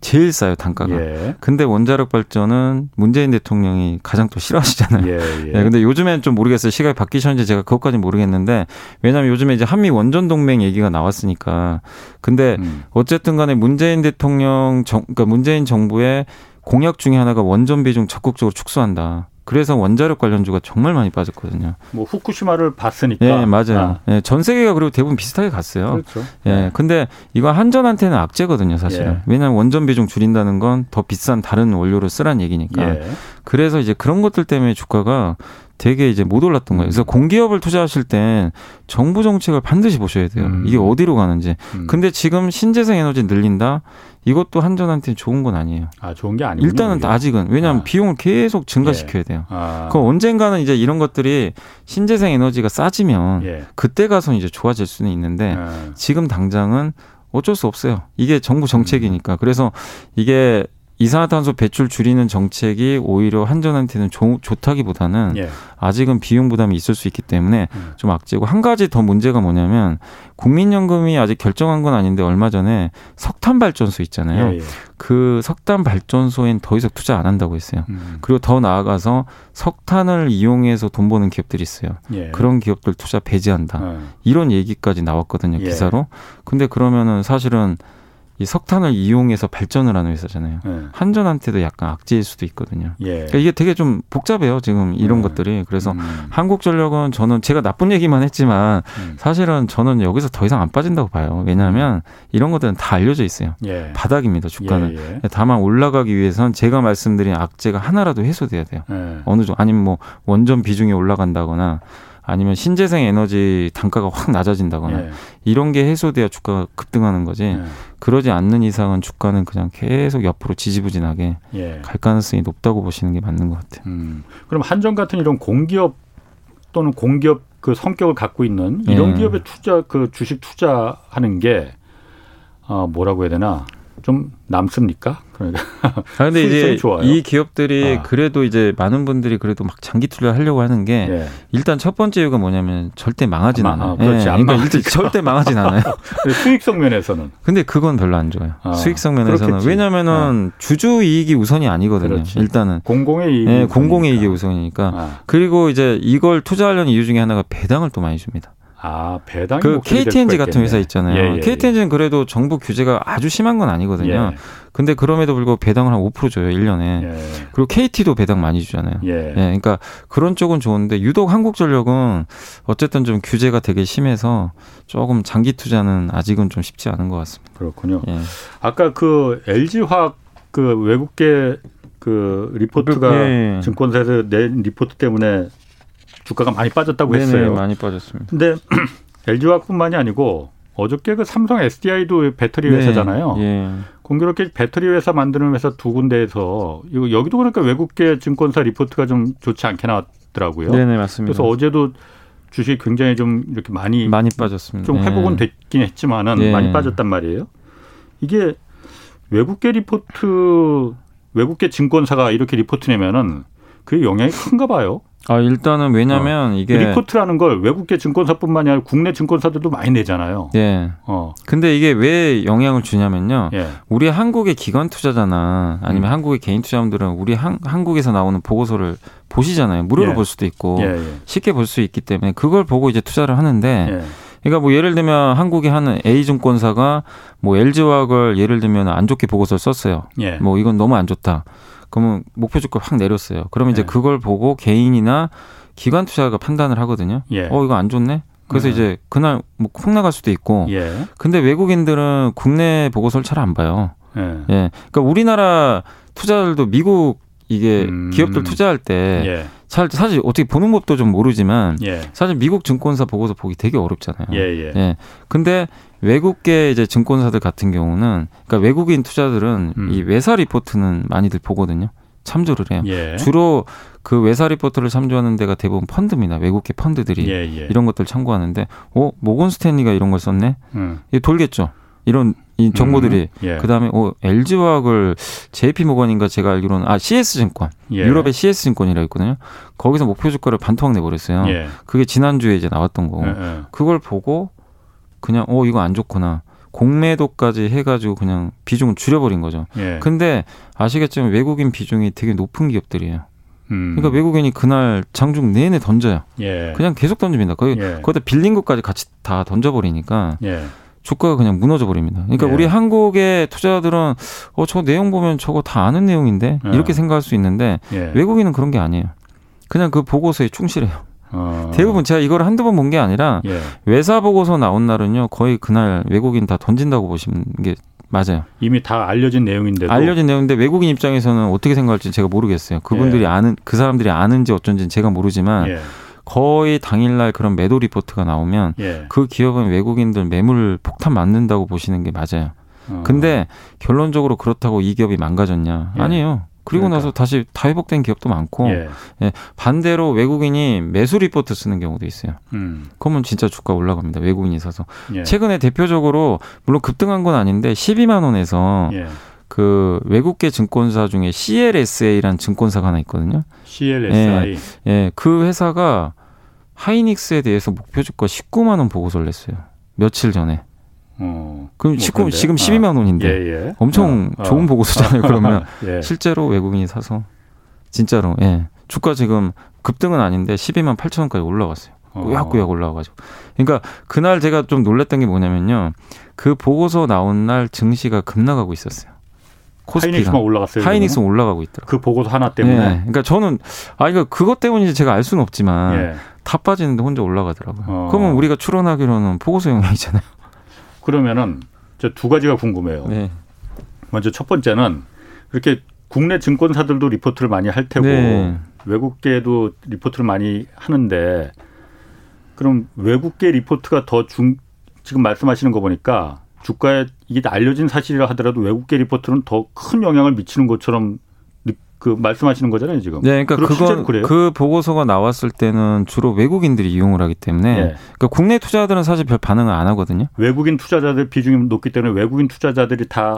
제일 싸요 단가가. 예. 근데 원자력 발전은 문재인 대통령이 가장 또 싫어하시잖아요. 예, 예. 예 근데 요즘엔 좀 모르겠어요. 시각이 바뀌셨는지 제가 그것까지는 모르겠는데 왜냐하면 요즘에 이제 한미 원전 동맹 얘기가 나왔으니까. 근데 음. 어쨌든간에 문재인 대통령 정, 그러니까 문재인 정부의 공약 중에 하나가 원전 비중 적극적으로 축소한다. 그래서 원자력 관련주가 정말 많이 빠졌거든요. 뭐 후쿠시마를 봤으니까. 예, 맞아요. 아. 예, 전 세계가 그리고 대부분 비슷하게 갔어요. 그렇죠. 예, 네. 근데 이거 한전한테는 악재거든요, 사실은. 예. 왜냐하면 원전 비중 줄인다는 건 더 비싼 다른 원료를 쓰란 얘기니까. 예. 그래서 이제 그런 것들 때문에 주가가 되게 이제 못 올랐던 거예요. 그래서 음. 공기업을 투자하실 땐 정부 정책을 반드시 보셔야 돼요. 음. 이게 어디로 가는지. 음. 근데 지금 신재생 에너지 늘린다? 이것도 한전한테 좋은 건 아니에요. 아, 좋은 게 아니에요. 일단은 이게. 아직은 왜냐하면 아. 비용을 계속 증가시켜야 예. 돼요. 아. 그 언젠가는 이제 이런 것들이 신재생 에너지가 싸지면 예. 그때 가서 이제 좋아질 수는 있는데 예. 지금 당장은 어쩔 수 없어요. 이게 정부 정책이니까. 그래서 이게 이산화탄소 배출 줄이는 정책이 오히려 한전한테는 조, 좋다기보다는 예. 아직은 비용 부담이 있을 수 있기 때문에 음. 좀 악재고 한 가지 더 문제가 뭐냐면 국민연금이 아직 결정한 건 아닌데 얼마 전에 석탄 발전소 있잖아요. 예, 예. 그 석탄 발전소엔 더 이상 투자 안 한다고 했어요. 음. 그리고 더 나아가서 석탄을 이용해서 돈 버는 기업들이 있어요. 예. 그런 기업들 투자 배제한다. 어. 이런 얘기까지 나왔거든요, 예. 기사로. 근데 그러면은 사실은 이 석탄을 이용해서 발전을 하는 회사잖아요. 네. 한전한테도 약간 악재일 수도 있거든요. 예. 그러니까 이게 되게 좀 복잡해요. 지금 이런 네. 것들이. 그래서 음. 한국전력은 저는 제가 나쁜 얘기만 했지만 음. 사실은 저는 여기서 더 이상 안 빠진다고 봐요. 왜냐하면 음. 이런 것들은 다 알려져 있어요. 예. 바닥입니다. 주가는. 예, 예. 다만 올라가기 위해선 제가 말씀드린 악재가 하나라도 해소돼야 돼요. 예. 어느 정도 아니면 뭐 원전 비중이 올라간다거나 아니면 신재생 에너지 단가가 확 낮아진다거나 예. 이런 게 해소돼야 주가가 급등하는 거지. 예. 그러지 않는 이상은 주가는 그냥 계속 옆으로 지지부진하게 예. 갈 가능성이 높다고 보시는 게 맞는 것 같아요. 음. 그럼 한전 같은 이런 공기업 또는 공기업 그 성격을 갖고 있는 이런 예. 기업에 투자 그 주식 투자하는 게 어, 뭐라고 해야 되나 좀 남습니까? 그러니까. 아, 근데 이제 좋아요. 이 기업들이 아. 그래도 이제 많은 분들이 그래도 막 장기 투자를 하려고 하는 게 예. 일단 첫 번째 이유가 뭐냐면 절대 망하진 아, 않아요. 아, 그렇지. 예. 그러니까 일단 절대 망하진 않아요. 수익성 면에서는. 근데 그건 별로 안 좋아요. 아, 수익성 면에서는. 왜냐면은 아. 주주 이익이 우선이 아니거든요. 그렇지. 일단은 공공의 이익이 예, 공공의 이익이 우선이니까. 아. 그리고 이제 이걸 투자하려는 이유 중에 하나가 배당을 또 많이 줍니다. 아 배당 그 KTNG 같은 회사 있잖아요. 예, 예, KTNG는 예. 그래도 정부 규제가 아주 심한 건 아니거든요. 예. 근데 그럼에도 불구하고 배당을 한 5% 줘요 1년에. 예. 그리고 KT도 배당 많이 주잖아요. 예. 예. 그러니까 그런 쪽은 좋은데 유독 한국전력은 어쨌든 좀 규제가 되게 심해서 조금 장기 투자는 아직은 좀 쉽지 않은 것 같습니다. 그렇군요. 예. 아까 그 LG화학 그 외국계 그 리포트가 예. 증권사에서 낸 리포트 때문에 주가가 많이 빠졌다고 네네, 했어요. 많이 빠졌습니다. 근데 LG화학뿐만이 아니고 어저께 그 삼성 SDI도 배터리 네. 회사잖아요. 예. 공교롭게 배터리 회사 만드는 회사 두 군데에서 이거 여기도 그러니까 외국계 증권사 리포트가 좀 좋지 않게 나왔더라고요. 네네 맞습니다. 그래서 어제도 주식 굉장히 좀 이렇게 많이 많이 빠졌습니다. 좀 회복은 네. 됐긴 했지만은 네. 많이 빠졌단 말이에요. 이게 외국계 리포트 외국계 증권사가 이렇게 리포트 내면은 그 영향이 큰가 봐요. 아 일단은 왜냐면 어. 이게 리포트라는 걸 외국계 증권사뿐만이 아니라 국내 증권사들도 많이 내잖아요. 예. 어. 근데 이게 왜 영향을 주냐면요. 예. 우리 한국의 기관 투자자나 아니면 음. 한국의 개인 투자자들은 우리 한, 한국에서 나오는 보고서를 보시잖아요. 무료로 예. 볼 수도 있고 예, 예. 쉽게 볼 수 있기 때문에 그걸 보고 이제 투자를 하는데. 예. 그러니까 뭐 예를 들면 한국에 하는 A 증권사가 뭐 LG화학을 예를 들면 안 좋게 보고서를 썼어요. 뭐 이건 너무 안 좋다. 그러면 목표 주가 확 내렸어요. 그러면 이제 네. 그걸 보고 개인이나 기관 투자가 판단을 하거든요. 예. 어 이거 안 좋네. 그래서 네. 이제 그날 뭐훅 나갈 수도 있고. 예. 근데 외국인들은 국내 보고서를 잘 안 봐요. 예. 예. 그러니까 우리나라 투자들도 미국 이게 음. 기업들 투자할 때 예. 사실 어떻게 보는 법도 좀 모르지만 예. 사실 미국 증권사 보고서 보기 되게 어렵잖아요. 예, 예. 예. 근데 외국계 이제 증권사들 같은 경우는 그러니까 외국인 투자들은 음. 이 외사 리포트는 많이들 보거든요. 참조를 해요. 예. 주로 그 외사 리포트를 참조하는 데가 대부분 펀드입니다. 외국계 펀드들이 예, 예. 이런 것들 참고하는데, 어 모건 스탠리가 이런 걸 썼네. 음. 이게 돌겠죠. 이런 이 정보들이 음, 예. 그다음에 어 LG화학을 JP 모건인가 제가 알기로는 아 CS 증권 예. 유럽의 CS 증권이라 있거든요. 거기서 목표 주가를 반토막 내버렸어요. 예. 그게 지난주에 이제 나왔던 거고 예, 예. 그걸 보고 그냥 어 이거 안 좋구나. 공매도까지 해가지고 그냥 비중을 줄여버린 거죠. 예. 근데 아시겠지만 외국인 비중이 되게 높은 기업들이에요. 음. 그러니까 외국인이 그날 장중 내내 던져요. 예. 그냥 계속 던집니다. 거의 예. 거기다 빌린 것까지 같이 다 던져버리니까 예. 주가가 그냥 무너져 버립니다. 그러니까 예. 우리 한국의 투자들은 어 저 내용 보면 저거 다 아는 내용인데 예. 이렇게 생각할 수 있는데 예. 외국인은 그런 게 아니에요. 그냥 그 보고서에 충실해요. 어. 대부분 제가 이걸 한두 번 본 게 아니라 예. 외사 보고서 나온 날은요 거의 그날 외국인 다 던진다고 보시는 게 맞아요. 이미 다 알려진 내용인데도 알려진 내용인데 외국인 입장에서는 어떻게 생각할지 제가 모르겠어요. 그분들이 예. 아는 그 사람들이 아는지 어쩐지는 제가 모르지만 예. 거의 당일날 그런 매도 리포트가 나오면 예. 그 기업은 외국인들 매물 폭탄 맞는다고 보시는 게 맞아요. 어. 근데 결론적으로 그렇다고 이 기업이 망가졌냐? 예. 아니에요. 그리고 그러니까. 나서 다시 다 회복된 기업도 많고 예. 예. 반대로 외국인이 매수 리포트 쓰는 경우도 있어요. 음. 그러면 진짜 주가 올라갑니다. 외국인이 사서 예. 최근에 대표적으로 물론 급등한 건 아닌데 12만 원에서 예. 그 외국계 증권사 중에 CLSA라는 증권사가 하나 있거든요. CLSI. 예, 예, 그 회사가 하이닉스에 대해서 목표 주가 19만 원 보고서를 냈어요. 며칠 전에. 어, 그럼 뭐 19, 지금 12만 아, 원인데 예, 예. 엄청 어, 좋은 어. 보고서잖아요. 그러면 예. 실제로 외국인이 사서 진짜로 예. 주가 지금 급등은 아닌데 12만 8천 원까지 올라갔어요. 꾸역꾸역 올라와가지고. 그러니까 그날 제가 좀 놀랬던 게 뭐냐면요. 그 보고서 나온 날 증시가 급락하고 있었어요. 하이닉스만 올라갔어요. 하이닉스 올라가고 있더라고요. 그 보고서 하나 때문에. 네. 그러니까 저는 아 이거 그것 때문인지 제가 알 수는 없지만 예. 다 빠지는데 혼자 올라가더라고요. 어. 그러면 우리가 추론하기로는 보고서 영향이잖아요. 그러면은 저 두 가지가 궁금해요. 네. 먼저 첫 번째는 이렇게 국내 증권사들도 리포트를 많이 할 테고 네. 외국계도 리포트를 많이 하는데 그럼 외국계 리포트가 더 중 지금 말씀하시는 거 보니까 주가에 이게 알려진 사실이라 하더라도 외국계 리포트는 더 큰 영향을 미치는 것처럼 그 말씀하시는 거잖아요 지금. 네, 그러니까 그건 그 보고서가 나왔을 때는 주로 외국인들이 이용을 하기 때문에 네. 그러니까 국내 투자자들은 사실 별 반응을 안 하거든요. 외국인 투자자들 비중이 높기 때문에 외국인 투자자들이 다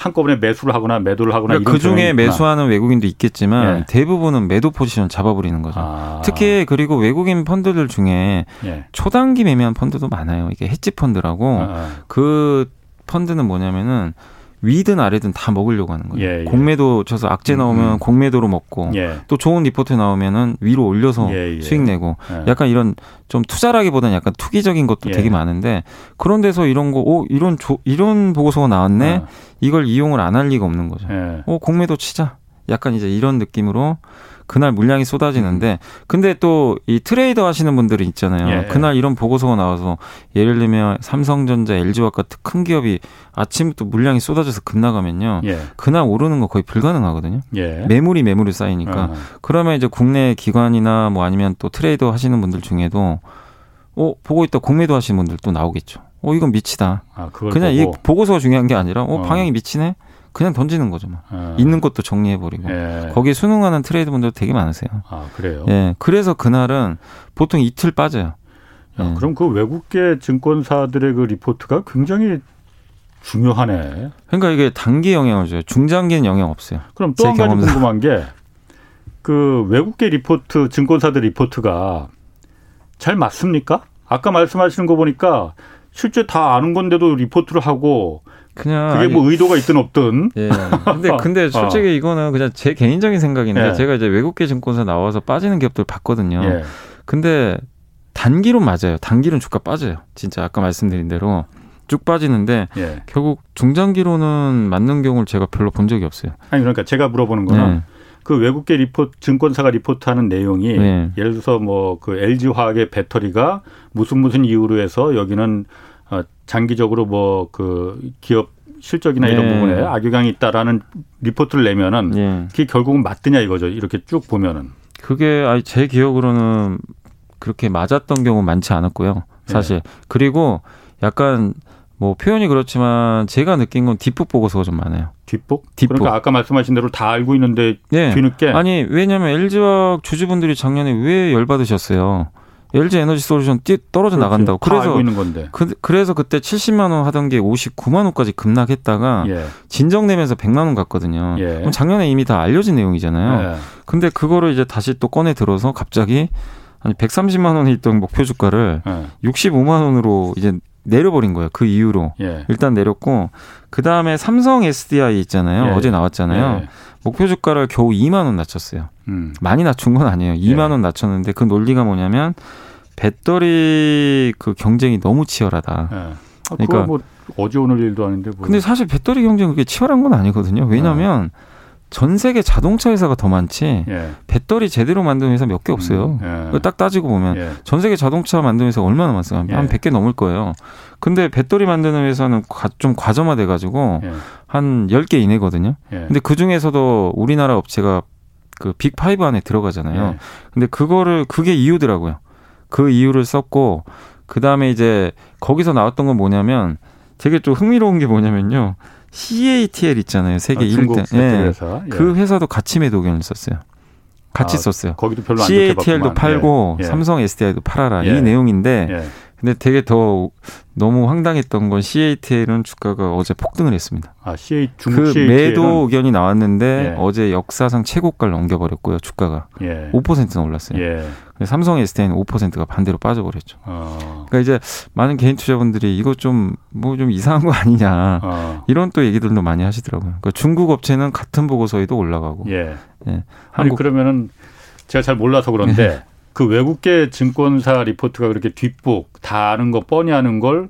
한꺼번에 매수를 하거나 매도를 하거나 그러니까 그 중에 매수하는 외국인도 있겠지만 예. 대부분은 매도 포지션 잡아버리는 거죠. 아. 특히 그리고 외국인 펀드들 중에 예. 초단기 매매한 펀드도 많아요. 이게 헤지 펀드라고 아. 그 펀드는 뭐냐면은 위든 아래든 다 먹으려고 하는 거예요. 예, 예. 공매도 쳐서 악재 나오면 음, 음. 공매도로 먹고 예. 또 좋은 리포트 나오면은 위로 올려서 예, 예. 수익 내고 예. 약간 이런 좀 투자라기보다는 약간 투기적인 것도 되게 많은데 그런 데서 이런 거, 오 이런 조, 이런 보고서가 나왔네. 이걸 이용을 안 할 리가 없는 거죠. 오 공매도 치자. 약간 이제 이런 느낌으로 그날 물량이 쏟아지는데 근데 또 이 트레이더 하시는 분들이 있잖아요. 예. 그날 이런 보고서가 나와서 예를 들면 삼성전자, LG와 같은 큰 기업이 아침부터 물량이 쏟아져서 급나가면요. 예. 그날 오르는 거 거의 불가능하거든요. 예. 매물이 매물이 쌓이니까. 어. 그러면 이제 국내 기관이나 뭐 아니면 또 트레이더 하시는 분들 중에도 어, 보고 있다 공매도 하시는 분들 도 나오겠죠. 어, 이건 미치다. 아, 그냥 보고. 이 보고서가 중요한 게 아니라 어, 어. 방향이 미치네. 그냥 던지는 거죠. 뭐. 예. 있는 것도 정리해버리고. 예. 거기에 순응하는 트레이더 분들 되게 많으세요. 아, 그래요? 예. 그래서 그날은 보통 이틀 빠져요. 야, 예. 그럼 그 외국계 증권사들의 그 리포트가 굉장히 중요하네. 그러니까 이게 단기 영향을 줘요. 중장기는 영향 없어요. 그럼 또 한 가지 궁금한 게 그 외국계 리포트, 증권사들 리포트가 잘 맞습니까? 아까 말씀하시는 거 보니까 실제 다 아는 건데도 리포트를 하고 그냥 그게 뭐 의도가 있든 없든. 예. 근데 근데 어. 솔직히 어. 이거는 그냥 제 개인적인 생각인데 예. 제가 이제 외국계 증권사 나와서 빠지는 기업들 봤거든요. 예. 근데 단기로 맞아요. 단기로는 주가 빠져요. 진짜 아까 말씀드린 대로 쭉 빠지는데 예. 결국 중장기로는 맞는 경우를 제가 별로 본 적이 없어요. 아니 그러니까 제가 물어보는 거는 네. 그 외국계 리포트 증권사가 리포트하는 내용이 네. 예를 들어서 뭐 그 LG 화학의 배터리가 무슨 무슨 이유로 해서 여기는 어, 장기적으로 뭐 그 기업 실적이나 네. 이런 부분에 악영향이 있다라는 리포트를 내면은 네. 그게 결국은 맞드냐 이거죠. 이렇게 쭉 보면은. 그게 아니 제 기억으로는 그렇게 맞았던 경우 많지 않았고요. 사실. 네. 그리고 약간 뭐 표현이 그렇지만 제가 느낀 건 뒷북 보고서가 좀 많아요. 뒷북? 뒷북. 그러니까 아까 말씀하신 대로 다 알고 있는데 네. 뒤늦게 아니 왜냐면 LG와 주주분들이 작년에 왜 열받으셨어요. LG 에너지 솔루션 뛰, 떨어져 그렇지. 나간다고. 그래서 알고 있는 건데. 그, 래서 그때 70만 원 하던 게 59만 원까지 급락했다가 예. 진정되면서 100만 원 갔거든요. 예. 그럼 작년에 이미 다 알려진 내용이잖아요. 예. 근데 그거를 이제 다시 또 꺼내 들어서 갑자기 아니 130만 원에 있던 목표 주가를 예. 65만 원으로 이제 내려버린 거예요. 그 이후로 예. 일단 내렸고 그 다음에 삼성 SDI 있잖아요. 예. 어제 나왔잖아요. 예. 목표 주가를 겨우 2만 원 낮췄어요. 음. 많이 낮춘 건 아니에요. 2만 예. 원 낮췄는데 그 논리가 뭐냐면 배터리 그 경쟁이 너무 치열하다. 예. 아, 그러니까 뭐 어제 오늘 일도 아닌데. 뭐. 근데 사실 배터리 경쟁이 그렇게 치열한 건 아니거든요. 왜냐하면 예. 전 세계 자동차 회사가 더 많지 예. 배터리 제대로 만드는 회사 몇 개 없어요. 음, 예. 딱 따지고 보면 예. 전 세계 자동차 만드는 회사 얼마나 많습니까? 예. 한 100개 넘을 거예요. 근데 배터리 만드는 회사는 좀 과점화돼 가지고 예. 한 10개 이내거든요. 예. 근데 그 중에서도 우리나라 업체가 그 빅5 안에 들어가잖아요. 근데 그거를 그게 이유더라고요. 그 이유를 썼고 그다음에 이제 거기서 나왔던 건 뭐냐면 되게 좀 흥미로운 게 뭐냐면요. CATL 있잖아요. 세계 아, 1등. 예. 회사. 예. 그 회사도 같이 매도 의견을 썼어요. 같이 아, 썼어요. 거기도 별로 CATL도 팔고 예. 예. 삼성 SDI도 팔아라. 이 예. 내용인데 예. 근데 되게 더 너무 황당했던 건 CATL은 주가가 어제 폭등을 했습니다. 아, CA 중국 그 CATL은? 매도 의견이 나왔는데 예. 어제 역사상 최고가를 넘겨버렸고요. 주가가 예. 5%는 올랐어요. 예. 삼성 SDI는 5%가 반대로 빠져버렸죠. 어. 그러니까 이제 많은 개인 투자분들이 이거 좀 뭐좀 뭐 이상한 거 아니냐 어. 이런 또 얘기들도 많이 하시더라고요. 그러니까 중국 업체는 같은 보고서에도 올라가고. 예. 예. 한국 그러면은 제가 잘 몰라서 그런데 그 외국계 증권사 리포트가 그렇게 뒷북 다 아는 거 뻔히 아는 걸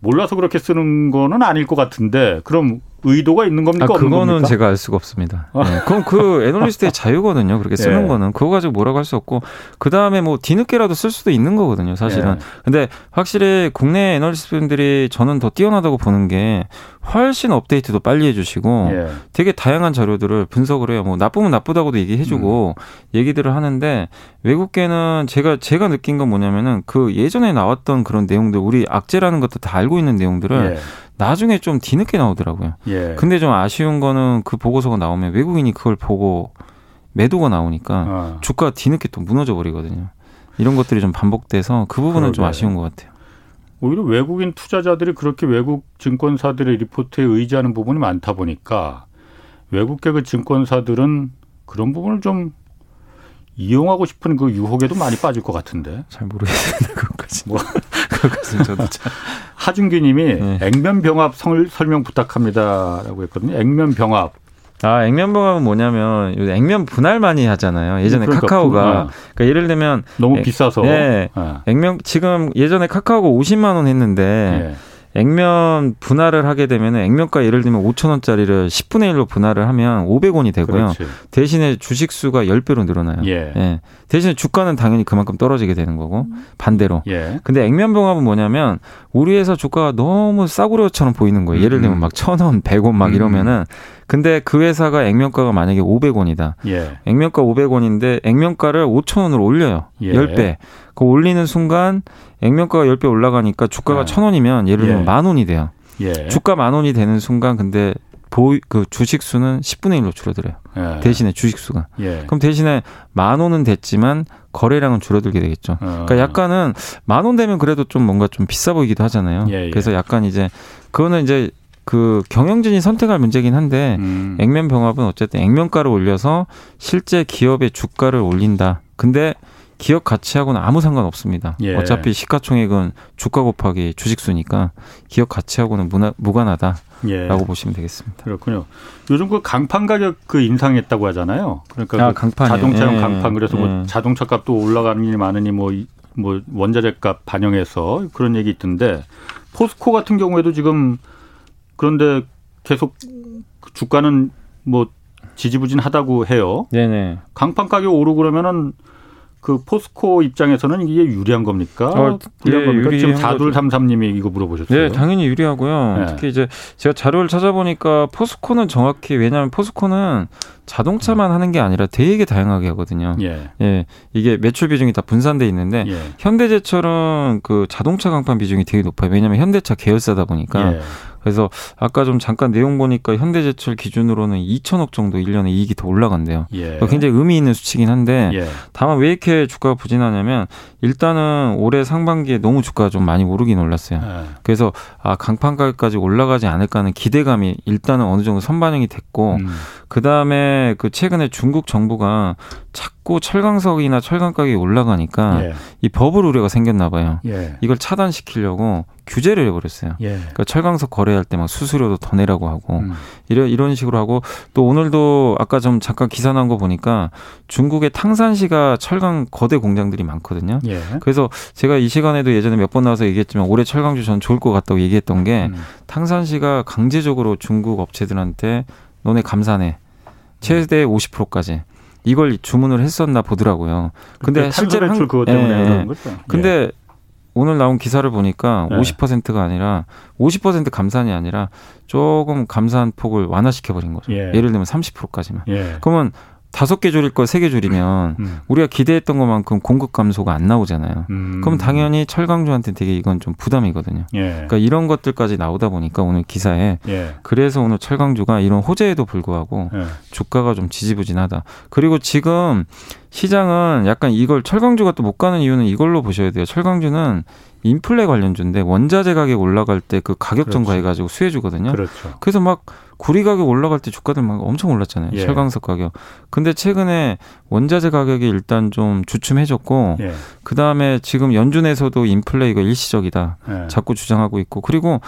몰라서 그렇게 쓰는 거는 아닐 것 같은데 그럼 의도가 있는 겁니까? 아, 그거는 겁니까? 제가 알 수가 없습니다. 아. 네. 그럼 그 애널리스트의 자유거든요. 그렇게 쓰는 예. 거는 그거 가지고 뭐라고 할 수 없고 그 다음에 뭐 뒤늦게라도 쓸 수도 있는 거거든요. 사실은. 예. 근데 확실히 국내 애널리스트분들이 저는 더 뛰어나다고 보는 게 훨씬 업데이트도 빨리 해주시고 예. 되게 다양한 자료들을 분석을 해요. 뭐 나쁘면 나쁘다고도 얘기해주고 음. 얘기들을 하는데 외국계는 제가 제가 느낀 건 뭐냐면은 그 예전에 나왔던 그런 내용들 우리 악재라는 것도 다 알고 있는 내용들을 예. 나중에 좀 뒤늦게 나오더라고요. 예. 근데 좀 아쉬운 거는 그 보고서가 나오면 외국인이 그걸 보고 매도가 나오니까 아. 주가 뒤늦게 또 무너져 버리거든요. 이런 것들이 좀 반복돼서 그 부분은 그러게. 좀 아쉬운 것 같아요. 오히려 외국인 투자자들이 그렇게 외국 증권사들의 리포트에 의지하는 부분이 많다 보니까 외국계 그 증권사들은 그런 부분을 좀 이용하고 싶은 그 유혹에도 많이 빠질 것 같은데. 잘 모르겠습니다. 그것까지. 뭐 그것은 저도 참. 하준규님이 네. 액면병합 설명 부탁합니다라고 했거든요. 액면병합. 아, 액면봉합은 뭐냐면 액면 분할 많이 하잖아요. 예전에 그러니까, 카카오가 분, 아. 그러니까 예를 들면 너무 액, 비싸서 네, 아. 액면 지금 예전에 카카오가 50만 원 했는데 네. 액면 분할을 하게 되면 액면가 예를 들면 5천 원짜리를 10분의 1로 분할을 하면 500원이 되고요. 그렇지. 대신에 주식 수가 10배로 늘어나요. 예. 예. 대신에 주가는 당연히 그만큼 떨어지게 되는 거고 반대로. 예. 근데 액면 병합은 뭐냐면 우리 회사 주가가 너무 싸구려처럼 보이는 거예요. 예를 들면 음. 막 1,000원, 100원 막 음. 이러면은 근데 그 회사가 액면가가 만약에 500원이다. 예. 액면가 500원인데 액면가를 5,000원으로 올려요. 예. 10배. 그 올리는 순간 액면가가 10배 올라가니까 주가가 네. 1,000원이면 예를 들면 예. 만 원이 돼요. 예. 주가 만 원이 되는 순간 근데 보, 그 주식 수는 10분의 1로 줄어들어요. 예. 대신에 주식 수가. 예. 그럼 대신에 만 원은 됐지만 거래량은 줄어들게 되겠죠. 어. 그러니까 약간은 만 원 되면 그래도 좀 뭔가 좀 비싸 보이기도 하잖아요. 예, 예. 그래서 약간 이제 그거는 이제 그 경영진이 선택할 문제긴 한데 음. 액면 병합은 어쨌든 액면가를 올려서 실제 기업의 주가를 올린다. 근데 기업 가치하고는 아무 상관 없습니다. 예. 어차피 시가총액은 주가 곱하기 주식수니까 기업 가치하고는 무나, 무관하다라고 예. 보시면 되겠습니다. 그렇군요. 요즘 그 강판 가격 그 인상했다고 하잖아요. 그러니까 아, 그 자동차용 예. 강판 그래서 뭐 예. 자동차 값도 올라가느니 마느니 뭐, 뭐 원자재 값 반영해서 그런 얘기 있던데 포스코 같은 경우에도 지금 그런데 계속 주가는 뭐 지지부진하다고 해요. 네네. 강판 가격 오르고 그러면은 그 포스코 입장에서는 이게 유리한 겁니까? 어, 유리한 예, 겁니까? 지금 4233님이 이거 물어보셨어요. 네, 당연히 유리하고요. 네. 특히 이제 제가 자료를 찾아보니까 포스코는 정확히 왜냐하면 포스코는 자동차만 하는 게 아니라 되게 다양하게 하거든요. 예. 예. 이게 매출 비중이 다 분산돼 있는데 예. 현대제철은 그 자동차 강판 비중이 되게 높아요. 왜냐하면 현대차 계열사다 보니까 예. 그래서 아까 좀 잠깐 내용 보니까 현대제철 기준으로는 2천억 정도 1년에 이익이 더 올라간대요. 예. 굉장히 의미 있는 수치긴 한데 예. 다만 왜 이렇게 주가가 부진하냐면 일단은 올해 상반기에 너무 주가가 좀 많이 오르긴 올랐어요. 예. 그래서 아 강판 가격까지 올라가지 않을까 하는 기대감이 일단은 어느 정도 선반영이 됐고 음. 그 다음에 그 최근에 중국 정부가 자꾸 철강석이나 철강 가격이 올라가니까 예. 이 버블 우려가 생겼나 봐요. 예. 이걸 차단시키려고 규제를 해버렸어요. 예. 그러니까 철강석 거래할 때 막 수수료도 더 내라고 하고 음. 이런 이런 식으로 하고 또 오늘도 아까 좀 잠깐 기사 난 거 보니까 중국의 탕산시가 철강 거대 공장들이 많거든요. 예. 그래서 제가 이 시간에도 예전에 몇 번 나와서 얘기했지만 올해 철강주 전 좋을 것 같다고 얘기했던 게 음. 탕산시가 강제적으로 중국 업체들한테 너네 감사네 최대 50%까지 이걸 주문을 했었나 보더라고요. 근데 실제로 한, 그것 때문에 예, 그런 거죠. 근데 예. 오늘 나온 기사를 보니까 네. 50%가 아니라 50% 감산이 아니라 조금 감산 폭을 완화시켜 버린 거죠. 예. 를 들면 30%까지만. 예. 그러면 다섯 개 줄일 거세개 줄이면 음. 우리가 기대했던 것만큼 공급 감소가 안 나오잖아요. 음. 그럼 당연히 철강주한테 되게 이건 좀 부담이거든요. 예. 그러니까 이런 것들까지 나오다 보니까 오늘 기사에 예. 그래서 오늘 철강주가 이런 호재에도 불구하고 예. 주가가 좀 지지부진하다. 그리고 지금 시장은 약간 이걸 철강주가 또 못 가는 이유는 이걸로 보셔야 돼요. 철강주는 인플레 관련주인데 원자재 가격 올라갈 때 그 가격 그렇죠. 전가 해가지고 수혜주거든요. 그렇죠. 그래서 막 구리 가격 올라갈 때 주가들 막 엄청 올랐잖아요. 예. 철강석 가격. 근데 최근에 원자재 가격이 일단 좀 주춤해졌고 예. 그 다음에 지금 연준에서도 인플레 이거 일시적이다. 예. 자꾸 주장하고 있고 그리고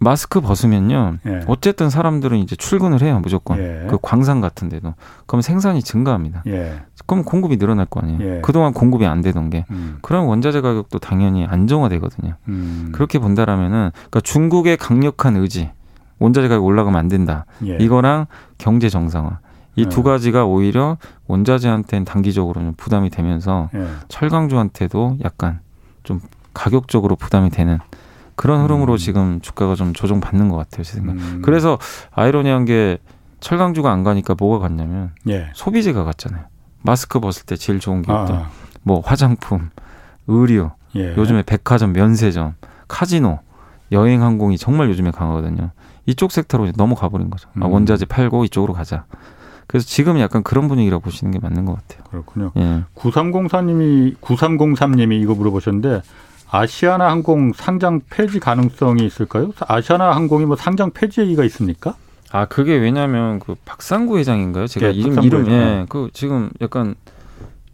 마스크 벗으면요. 예. 어쨌든 사람들은 이제 출근을 해요, 무조건. 예. 그 광산 같은 데도. 그럼 생산이 증가합니다. 예. 그럼 공급이 늘어날 거 아니에요. 예. 그동안 공급이 안 되던 게. 음. 그럼 원자재 가격도 당연히 안정화되거든요. 음. 그렇게 본다라면은 그러니까 중국의 강력한 의지, 원자재 가격 올라가면 안 된다. 예. 이거랑 경제 정상화. 이두 예. 가지가 오히려 원자재한테는 단기적으로는 부담이 되면서 철강주한테도 약간 좀 가격적으로 부담이 되는 그런 흐름으로 음. 지금 주가가 좀 조정받는 것 같아요, 제 생각. 음. 그래서 아이러니한 게 철강주가 안 가니까 뭐가 갔냐면 예. 소비재가 갔잖아요. 마스크 벗을 때 제일 좋은 게 있다. 아. 뭐 화장품, 의류, 예. 요즘에 백화점, 면세점, 카지노, 여행 항공이 정말 요즘에 강하거든요. 이쪽 섹터로 너무 가버린 거죠. 아, 음. 아, 원자재 팔고 이쪽으로 가자. 그래서 지금 약간 그런 분위기라고 보시는 게 맞는 것 같아요. 그렇군요. 예. 9304님이 9303님이 이거 물어보셨는데 아시아나 항공 상장 폐지 가능성이 있을까요? 아시아나 항공이 뭐 상장 폐지 얘기가 있습니까? 아 그게 왜냐하면 그 박상구 회장인가요? 제가 예, 이름 이름 예, 그 지금 약간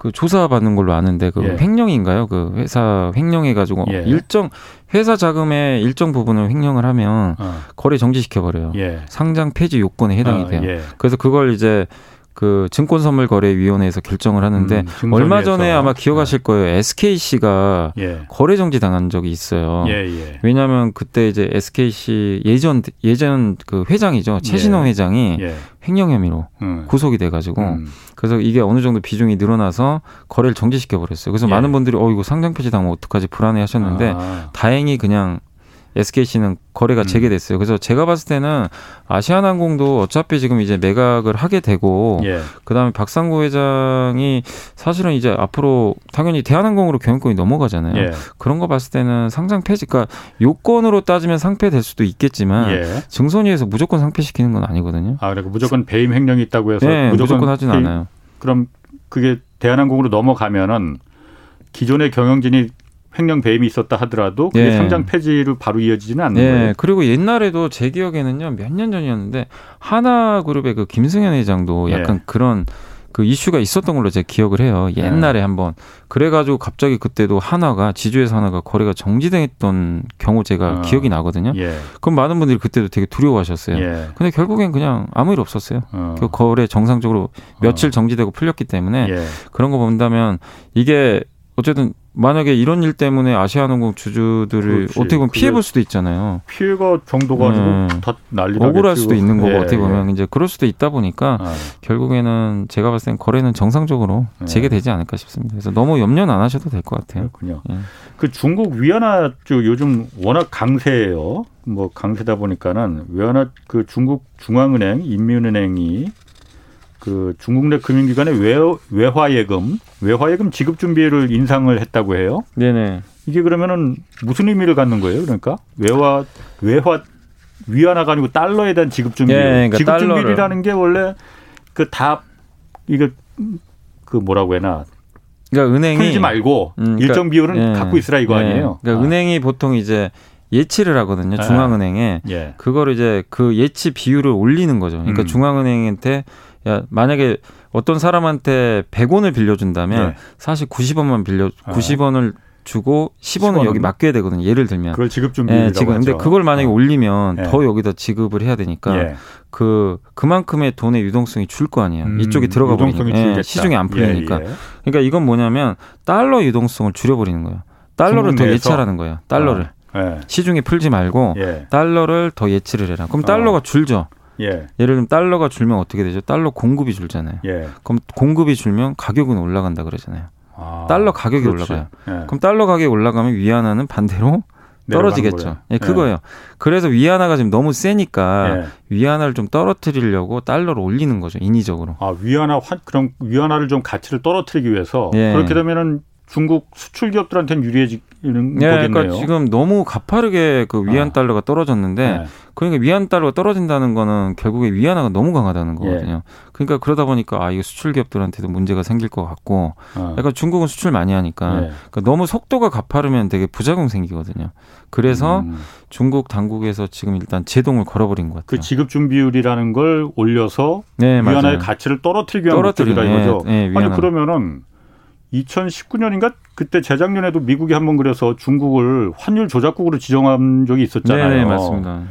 그 조사받는 걸로 아는데 그 예. 횡령인가요? 그 회사 횡령해 가지고 예. 일정 회사 자금의 일정 부분을 횡령을 하면 어. 거래 정지시켜 버려요. 예. 상장 폐지 요건에 해당이 어, 돼요. 예. 그래서 그걸 이제 그 증권선물거래위원회에서 결정을 하는데 음, 얼마 전에 아마 기억하실 네. 거예요. SKC가 예. 거래 정지 당한 적이 있어요. 예, 예. 왜냐하면 그때 이제 SKC 예전 예전 그 회장이죠 최신호 예. 회장이 예. 횡령 혐의로 음. 구속이 돼가지고 음. 그래서 이게 어느 정도 비중이 늘어나서 거래를 정지시켜 버렸어요. 그래서 예. 많은 분들이 어 이거 상장 폐지 당하면 어떡하지 불안해하셨는데 아. 다행히 그냥 SKC는 거래가 음. 재개됐어요. 그래서 제가 봤을 때는 아시아나항공도 어차피 지금 이제 매각을 하게 되고 예. 그다음에 박상구 회장이 사실은 이제 앞으로 당연히 대한항공으로 경영권이 넘어가잖아요. 예. 그런 거 봤을 때는 상장 폐지, 그러니까 요건으로 따지면 상폐될 수도 있겠지만 예. 증선위에서 무조건 상폐시키는 건 아니거든요. 아, 그러니까 무조건 배임 횡령이 있다고 해서 네, 무조건, 무조건 하진 않아요. 그럼 그게 대한항공으로 넘어가면은 기존의 경영진이 횡령 배임이 있었다 하더라도 그게 예. 상장 폐지로 바로 이어지지는 않는 예. 거예요. 그리고 옛날에도 제 기억에는요 몇 년 전이었는데 하나그룹의 그 김승현 회장도 예. 약간 예. 그런 그 이슈가 있었던 걸로 제가 기억을 해요. 옛날에 네. 한번 그래가지고 갑자기 그때도 하나가 지주에서 하나가 거래가 정지됐던 경우 제가 어. 기억이 나거든요. 예. 그럼 많은 분들이 그때도 되게 두려워하셨어요. 예. 근데 결국엔 그냥 아무 일 없었어요. 어. 그 거래 정상적으로 며칠 어. 정지되고 풀렸기 때문에 예. 그런 거 본다면 이게 어쨌든 만약에 이런 일 때문에 아시아나항공 주주들을 그렇지. 어떻게 보면 피해 볼 수도 있잖아요. 피해가 정도 가지고 네. 다 난리 억울할 수도 있는 거고 예, 어떻게 보면 예. 이제 그럴 수도 있다 보니까 아. 결국에는 제가 봤을 땐 거래는 정상적으로 예. 재개되지 않을까 싶습니다. 그래서 너무 염려는 안 하셔도 될 것 같아요. 그렇군요. 예. 그 중국 위안화 쪽 요즘 워낙 강세예요. 뭐 강세다 보니까는 위안화 그 중국 중앙은행, 인민은행이 그 중국 내 금융기관의 외, 외화예금, 외화예금 지급 준비를 인상을 했다고 해요. 네네. 이게 그러면은 무슨 의미를 갖는 거예요? 그러니까 외화 외화 위안화가 아니고 달러에 대한 지급 준비. 네, 그러니까 지급 준비라는 게 원래 그 다 이거 그 뭐라고 해나 그러니까 은행이 풀지 말고 음, 그러니까, 일정 비율은 예, 갖고 있으라 이거 예, 아니에요. 그러니까 아. 은행이 보통 이제 예치를 하거든요. 아. 중앙은행에 예. 그거를 이제 그 예치 비율을 올리는 거죠. 그러니까 음. 중앙은행한테 야 만약에 어떤 사람한테 100원을 빌려준다면 네. 사실 90원만 빌려 90원을 아. 주고 10원은 여기 맡겨야 되거든요. 예를 들면. 그걸 지급 준비. 예, 지금 근데 그걸 만약에 어. 올리면 예. 더 여기다 지급을 해야 되니까 예. 그 그만큼의 돈의 유동성이 줄 거 아니에요. 음, 이쪽에 들어가 버리니까 예, 시중에 안 풀리니까. 예, 예. 그러니까 이건 뭐냐면 달러 유동성을 줄여버리는 거예요. 달러를 더 예치하라는 거예요. 달러를. 어. 시중에 풀지 말고 달러를 더 예치를 해라. 그럼 달러가 어. 줄죠. 예. 예를 들면 달러가 줄면 어떻게 되죠? 달러 공급이 줄잖아요. 예. 그럼 공급이 줄면 가격은 올라간다 그러잖아요. 아, 달러 가격이 그렇지. 올라가요. 예. 그럼 달러 가격이 올라가면 위안화는 반대로 떨어지겠죠. 예, 그거예요. 예. 그래서 위안화가 지금 너무 세니까 예. 위안화를 좀 떨어뜨리려고 달러를 올리는 거죠. 인위적으로. 아, 위안화 환 그럼 위안화를 좀 가치를 떨어뜨리기 위해서 예. 그렇게 되면은 중국 수출 기업들한테는 유리해지 는 네, 거겠네요. 그러니까 지금 너무 가파르게 그 위안 아. 달러가 떨어졌는데 네. 그러니까 위안 달러가 떨어진다는 거는 결국에 위안화가 너무 강하다는 거거든요. 예. 그러니까 그러다 보니까 아 이거 수출 기업들한테도 문제가 생길 것 같고 아. 약간 중국은 수출 많이 하니까 예. 그러니까 너무 속도가 가파르면 되게 부작용 생기거든요. 그래서 음. 중국 당국에서 지금 일단 제동을 걸어버린 것 같아요. 그 지급 준비율이라는 걸 올려서 네, 위안화의 맞아요. 가치를 떨어뜨리기 위한 목적이다 이거죠. 네, 네, 아니 그러면은 2019년인가 그때 재작년에도 미국이 한번 그래서 중국을 환율 조작국으로 지정한 적이 있었잖아요. 네, 맞습니다.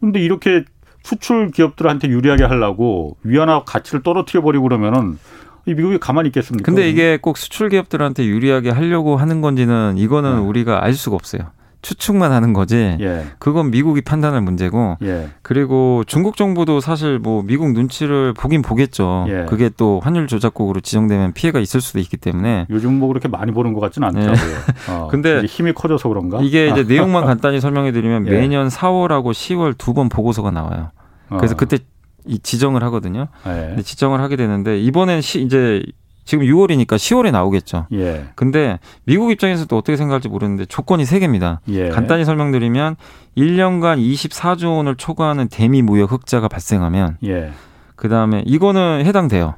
근데 이렇게 수출 기업들한테 유리하게 하려고 위안화 가치를 떨어뜨려 버리고 그러면은 미국이 가만히 있겠습니까? 근데 이게 꼭 수출 기업들한테 유리하게 하려고 하는 건지는 이거는 네. 우리가 알 수가 없어요. 추측만 하는 거지. 예. 그건 미국이 판단할 문제고. 예. 그리고 중국 정부도 사실 뭐 미국 눈치를 보긴 보겠죠. 예. 그게 또 환율 조작국으로 지정되면 피해가 있을 수도 있기 때문에. 요즘 뭐 그렇게 많이 보는 것 같지는 않더라고요. 예. 어, 근데 힘이 커져서 그런가? 이게 이제 내용만 간단히 설명해 드리면 예. 매년 4월하고 10월 두 번 보고서가 나와요. 그래서 어. 그때 이 지정을 하거든요. 예. 지정을 하게 되는데 이번엔 시, 이제 지금 6월이니까 10월에 나오겠죠. 예. 근데 미국 입장에서 도 어떻게 생각할지 모르는데 조건이 세 개입니다. 예. 간단히 설명드리면 1년간 24조 원을 초과하는 대미 무역 흑자가 발생하면 예. 그다음에 이거는 해당돼요.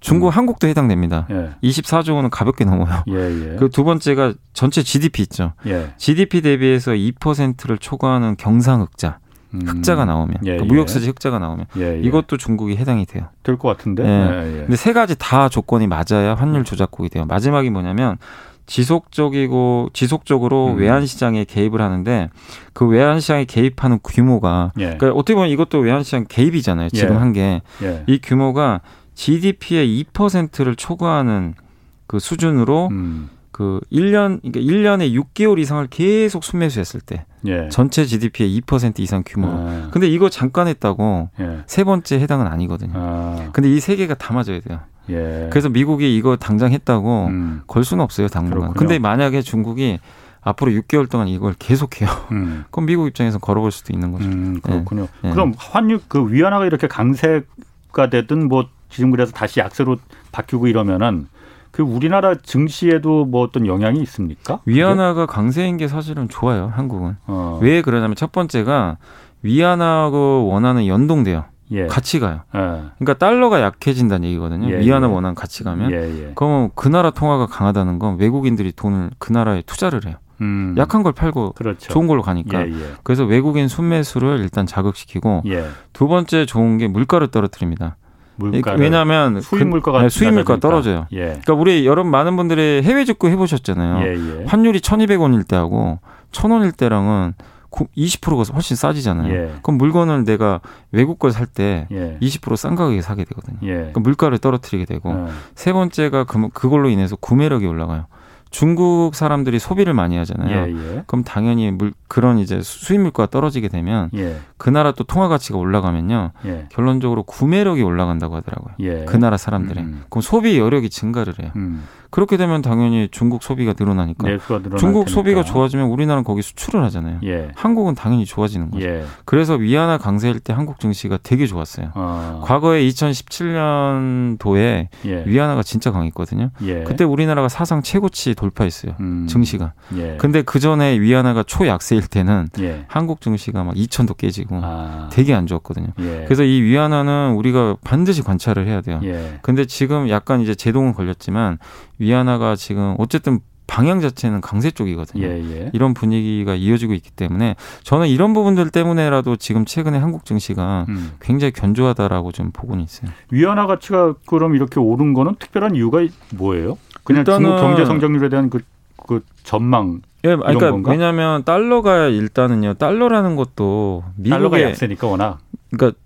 중국, 음. 한국도 해당됩니다. 예. 24조 원은 가볍게 넘어요. 예, 예. 그두 번째가 전체 GDP 있죠. 예. GDP 대비해서 2%를 초과하는 경상흑자. 음. 흑자가 나오면 예, 그러니까 무역수지 흑자가 나오면 예, 예. 이것도 중국이 해당이 돼요. 될 것 같은데. 예. 예, 예. 근데 세 가지 다 조건이 맞아야 환율 조작국이 돼요. 마지막이 뭐냐면 지속적이고 지속적으로 음. 외환 시장에 개입을 하는데 그 외환 시장에 개입하는 규모가 예. 그러니까 어떻게 보면 이것도 외환 시장 개입이잖아요. 지금 한 게 이 규모가 GDP의 2%를 초과하는 그 수준으로 음. 그 1년 그러니까 1년에 6개월 이상을 계속 순매수했을 때 예. 전체 GDP의 2% 이상 규모. 아. 근데 이거 잠깐 했다고 예. 세 번째 해당은 아니거든요. 아. 근데 이 세 개가 다 맞아야 돼요. 예. 그래서 미국이 이거 당장 했다고 음. 걸 수는 없어요, 당분간. 그렇군요. 근데 만약에 중국이 앞으로 6개월 동안 이걸 계속해요. 음. 그럼 미국 입장에서 걸어볼 수도 있는 거죠. 음, 그렇군요. 예. 그럼 환율 그 위안화가 이렇게 강세가 되든 뭐 지금 그래서 다시 약세로 바뀌고 이러면은 그 우리나라 증시에도 뭐 어떤 영향이 있습니까? 위안화가 강세인 게 사실은 좋아요, 한국은. 어. 왜 그러냐면 첫 번째가 위안화하고 원화는 연동돼요. 예. 같이 가요. 예. 그러니까 달러가 약해진다는 얘기거든요. 예, 위안화 예. 원화 같이 가면. 예, 예. 그러면 그 나라 통화가 강하다는 건 외국인들이 돈을 그 나라에 투자를 해요. 음. 약한 걸 팔고 그렇죠. 좋은 걸로 가니까. 그래서 외국인 순매수를 일단 자극시키고 두 번째 좋은 게 물가를 떨어뜨립니다. 왜냐하면 수입 물가가 네, 수입 물가 떨어져요. 예. 그러니까 우리 여러분 많은 분들이 해외 직구 해보셨잖아요. 예, 예. 환율이 천이백 원일 때하고 천 원일 때랑은 20%가 훨씬 싸지잖아요. 예. 그럼 물건을 내가 외국 걸 살 때 20%싼 예. 가격에 사게 되거든요. 예. 그럼 물가를 떨어뜨리게 되고 어. 세 번째가 그, 그걸로 인해서 구매력이 올라가요. 중국 사람들이 소비를 많이 하잖아요. 예, 예. 그럼 당연히 물 그런 이제 수입 물가가 떨어지게 되면 예. 그 나라 또 통화 가치가 올라가면요. 예. 결론적으로 구매력이 올라간다고 하더라고요. 예. 그 나라 사람들의. 음. 그럼 소비 여력이 증가를 해요. 음. 그렇게 되면 당연히 중국 소비가 늘어나니까 네, 중국 테니까. 소비가 좋아지면 우리나라는 거기 수출을 하잖아요. 예. 한국은 당연히 좋아지는 거죠. 예. 그래서 위안화 강세일 때 한국 증시가 되게 좋았어요. 어. 과거에 2017년도에 예. 위안화가 진짜 강했거든요. 예. 그때 우리나라가 사상 최고치 돌파했어요. 음. 증시가. 예. 근데 그 전에 위안화가 초약세일 때는 예. 한국 증시가 막 2천도 깨지고 아. 되게 안 좋았거든요. 그래서 이 위안화는 우리가 반드시 관찰을 해야 돼요. 근데 지금 약간 이제 제동은 걸렸지만 위안화가 지금 어쨌든 방향 자체는 강세 쪽이거든요. 예, 예. 이런 분위기가 이어지고 있기 때문에 저는 이런 부분들 때문에라도 지금 최근에 한국 증시가 음. 굉장히 견조하다라고 좀 보고는 있어요. 위안화 가치가 그럼 이렇게 오른 거는 특별한 이유가 뭐예요? 그냥 중국 경제 성장률에 대한 그, 그 전망 예, 그러니까 건가? 왜냐하면 달러가 일단은요. 달러라는 것도 미국의 달러가 약세니까 워낙. 그러니까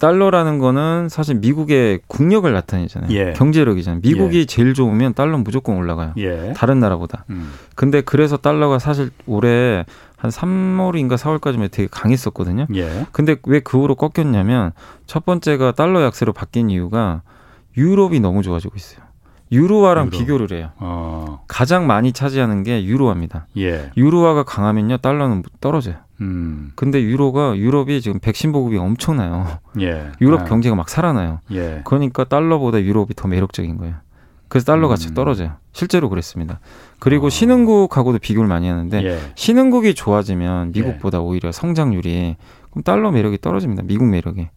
달러라는 거는 사실 미국의 국력을 나타내잖아요. 예. 경제력이잖아요. 미국이 예. 제일 좋으면 달러는 무조건 올라가요. 예. 다른 나라보다. 음. 근데 그래서 달러가 사실 올해 한 3월인가 4월까지만 되게 강했었거든요. 예. 근데 왜 그 후로 꺾였냐면 첫 번째가 달러 약세로 바뀐 이유가 유럽이 너무 좋아지고 있어요. 유로화랑 유로. 비교를 해요. 어. 가장 많이 차지하는 게 유로화입니다. 예. 유로화가 강하면요 달러는 떨어져요. 음. 근데 유로가 유럽이 지금 백신 보급이 엄청나요. 예. 유럽 아. 경제가 막 살아나요. 예. 그러니까 달러보다 유럽이 더 매력적인 거예요. 그래서 달러 가치 음. 떨어져요. 실제로 그랬습니다. 그리고 어. 신흥국하고도 비교를 많이 하는데 예. 신흥국이 좋아지면 미국보다 예. 오히려 성장률이 그럼 달러 매력이 떨어집니다. 미국 매력이.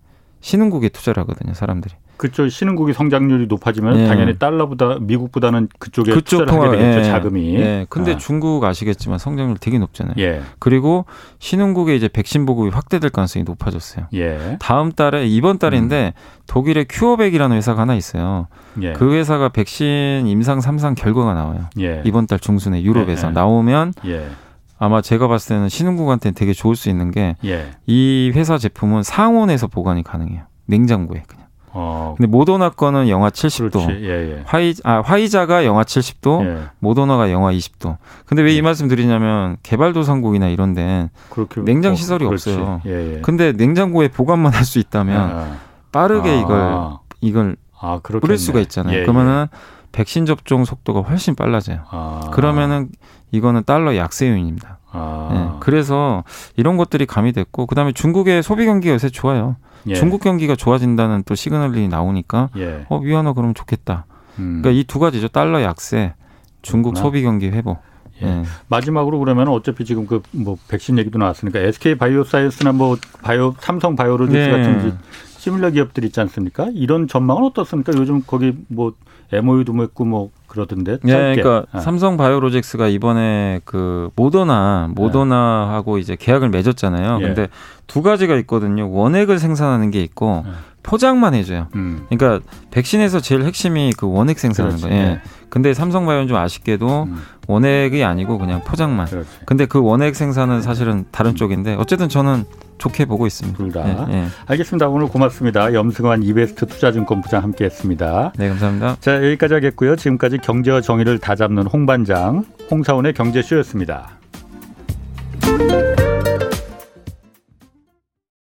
신흥국에 투자를 하거든요, 사람들이. 그쪽 신흥국이 성장률이 높아지면 예. 당연히 달러보다 미국보다는 그쪽에 그쪽 투자를 통화, 하게 되겠죠 예. 자금이. 예. 근데 아. 중국 아시겠지만 성장률 되게 높잖아요. 예. 그리고 신흥국에 이제 백신 보급이 확대될 가능성이 높아졌어요. 예. 다음 달에 이번 달인데 음. 독일의 큐어백이라는 회사가 하나 있어요. 예. 그 회사가 백신 임상 3상 결과가 나와요. 예. 이번 달 중순에 유럽에서 예. 나오면 아마 제가 봤을 때는 신흥국한테는 되게 좋을 수 있는 게 이 회사 제품은 상온에서 보관이 가능해요. 냉장고에 그냥. 어. 근데 모더나 거는 영하 70도. 예, 예. 화이 아 화이자가 영하 70도, 예. 모더나가 영하 20도. 근데 왜이 예. 말씀 드리냐면 개발도상국이나 이런 데는 냉장 시설이 어, 없어요. 예, 예. 근데 냉장고에 보관만 할 수 있다면 아. 빠르게 아. 이걸 이걸 아, 뿌릴 수가 있잖아요. 그러면은 백신 접종 속도가 훨씬 빨라져요. 아. 그러면은 이거는 달러 약세 요인입니다. 아. 네. 그래서 이런 것들이 가미됐고 그다음에 중국의 소비 경기가 요새 좋아요. 예. 중국 경기가 좋아진다는 또 시그널이 나오니까 예. 어 위안화 그러면 좋겠다. 음. 그러니까 이 두 가지죠. 달러 약세, 중국 그렇구나. 소비 경기 회복. 예. 예. 마지막으로 그러면 어차피 지금 그 뭐 백신 얘기도 나왔으니까 SK 바이오사이언스나 뭐 바이오 삼성 바이오로직스 예. 같은 시뮬러 기업들 있지 않습니까? 이런 전망은 어떻습니까? 요즘 거기 뭐 MOU도 맺고 뭐 그러던데. 네, 짧게. 네, 그러니까 아. 삼성 바이오로직스가 이번에 그 모더나 모더나하고 네. 이제 계약을 맺었잖아요. 예. 근데 두 가지가 있거든요. 원액을 생산하는 게 있고 예. 포장만 해줘요. 음. 그러니까 백신에서 제일 핵심이 그 원액 생산하는 거예요. 예. 네. 근데 삼성바이오는 좀 아쉽게도 음. 원액이 아니고 그냥 포장만. 그렇지. 근데 그 원액 생산은 사실은 다른 쪽인데 어쨌든 저는 좋게 보고 있습니다. 둘 다. 예, 예. 알겠습니다. 오늘 고맙습니다. 염승환 이베스트 투자증권 부장 함께했습니다. 네, 감사합니다. 자 여기까지 하겠고요. 지금까지 경제와 정의를 다잡는 홍반장 홍사원의 경제쇼였습니다.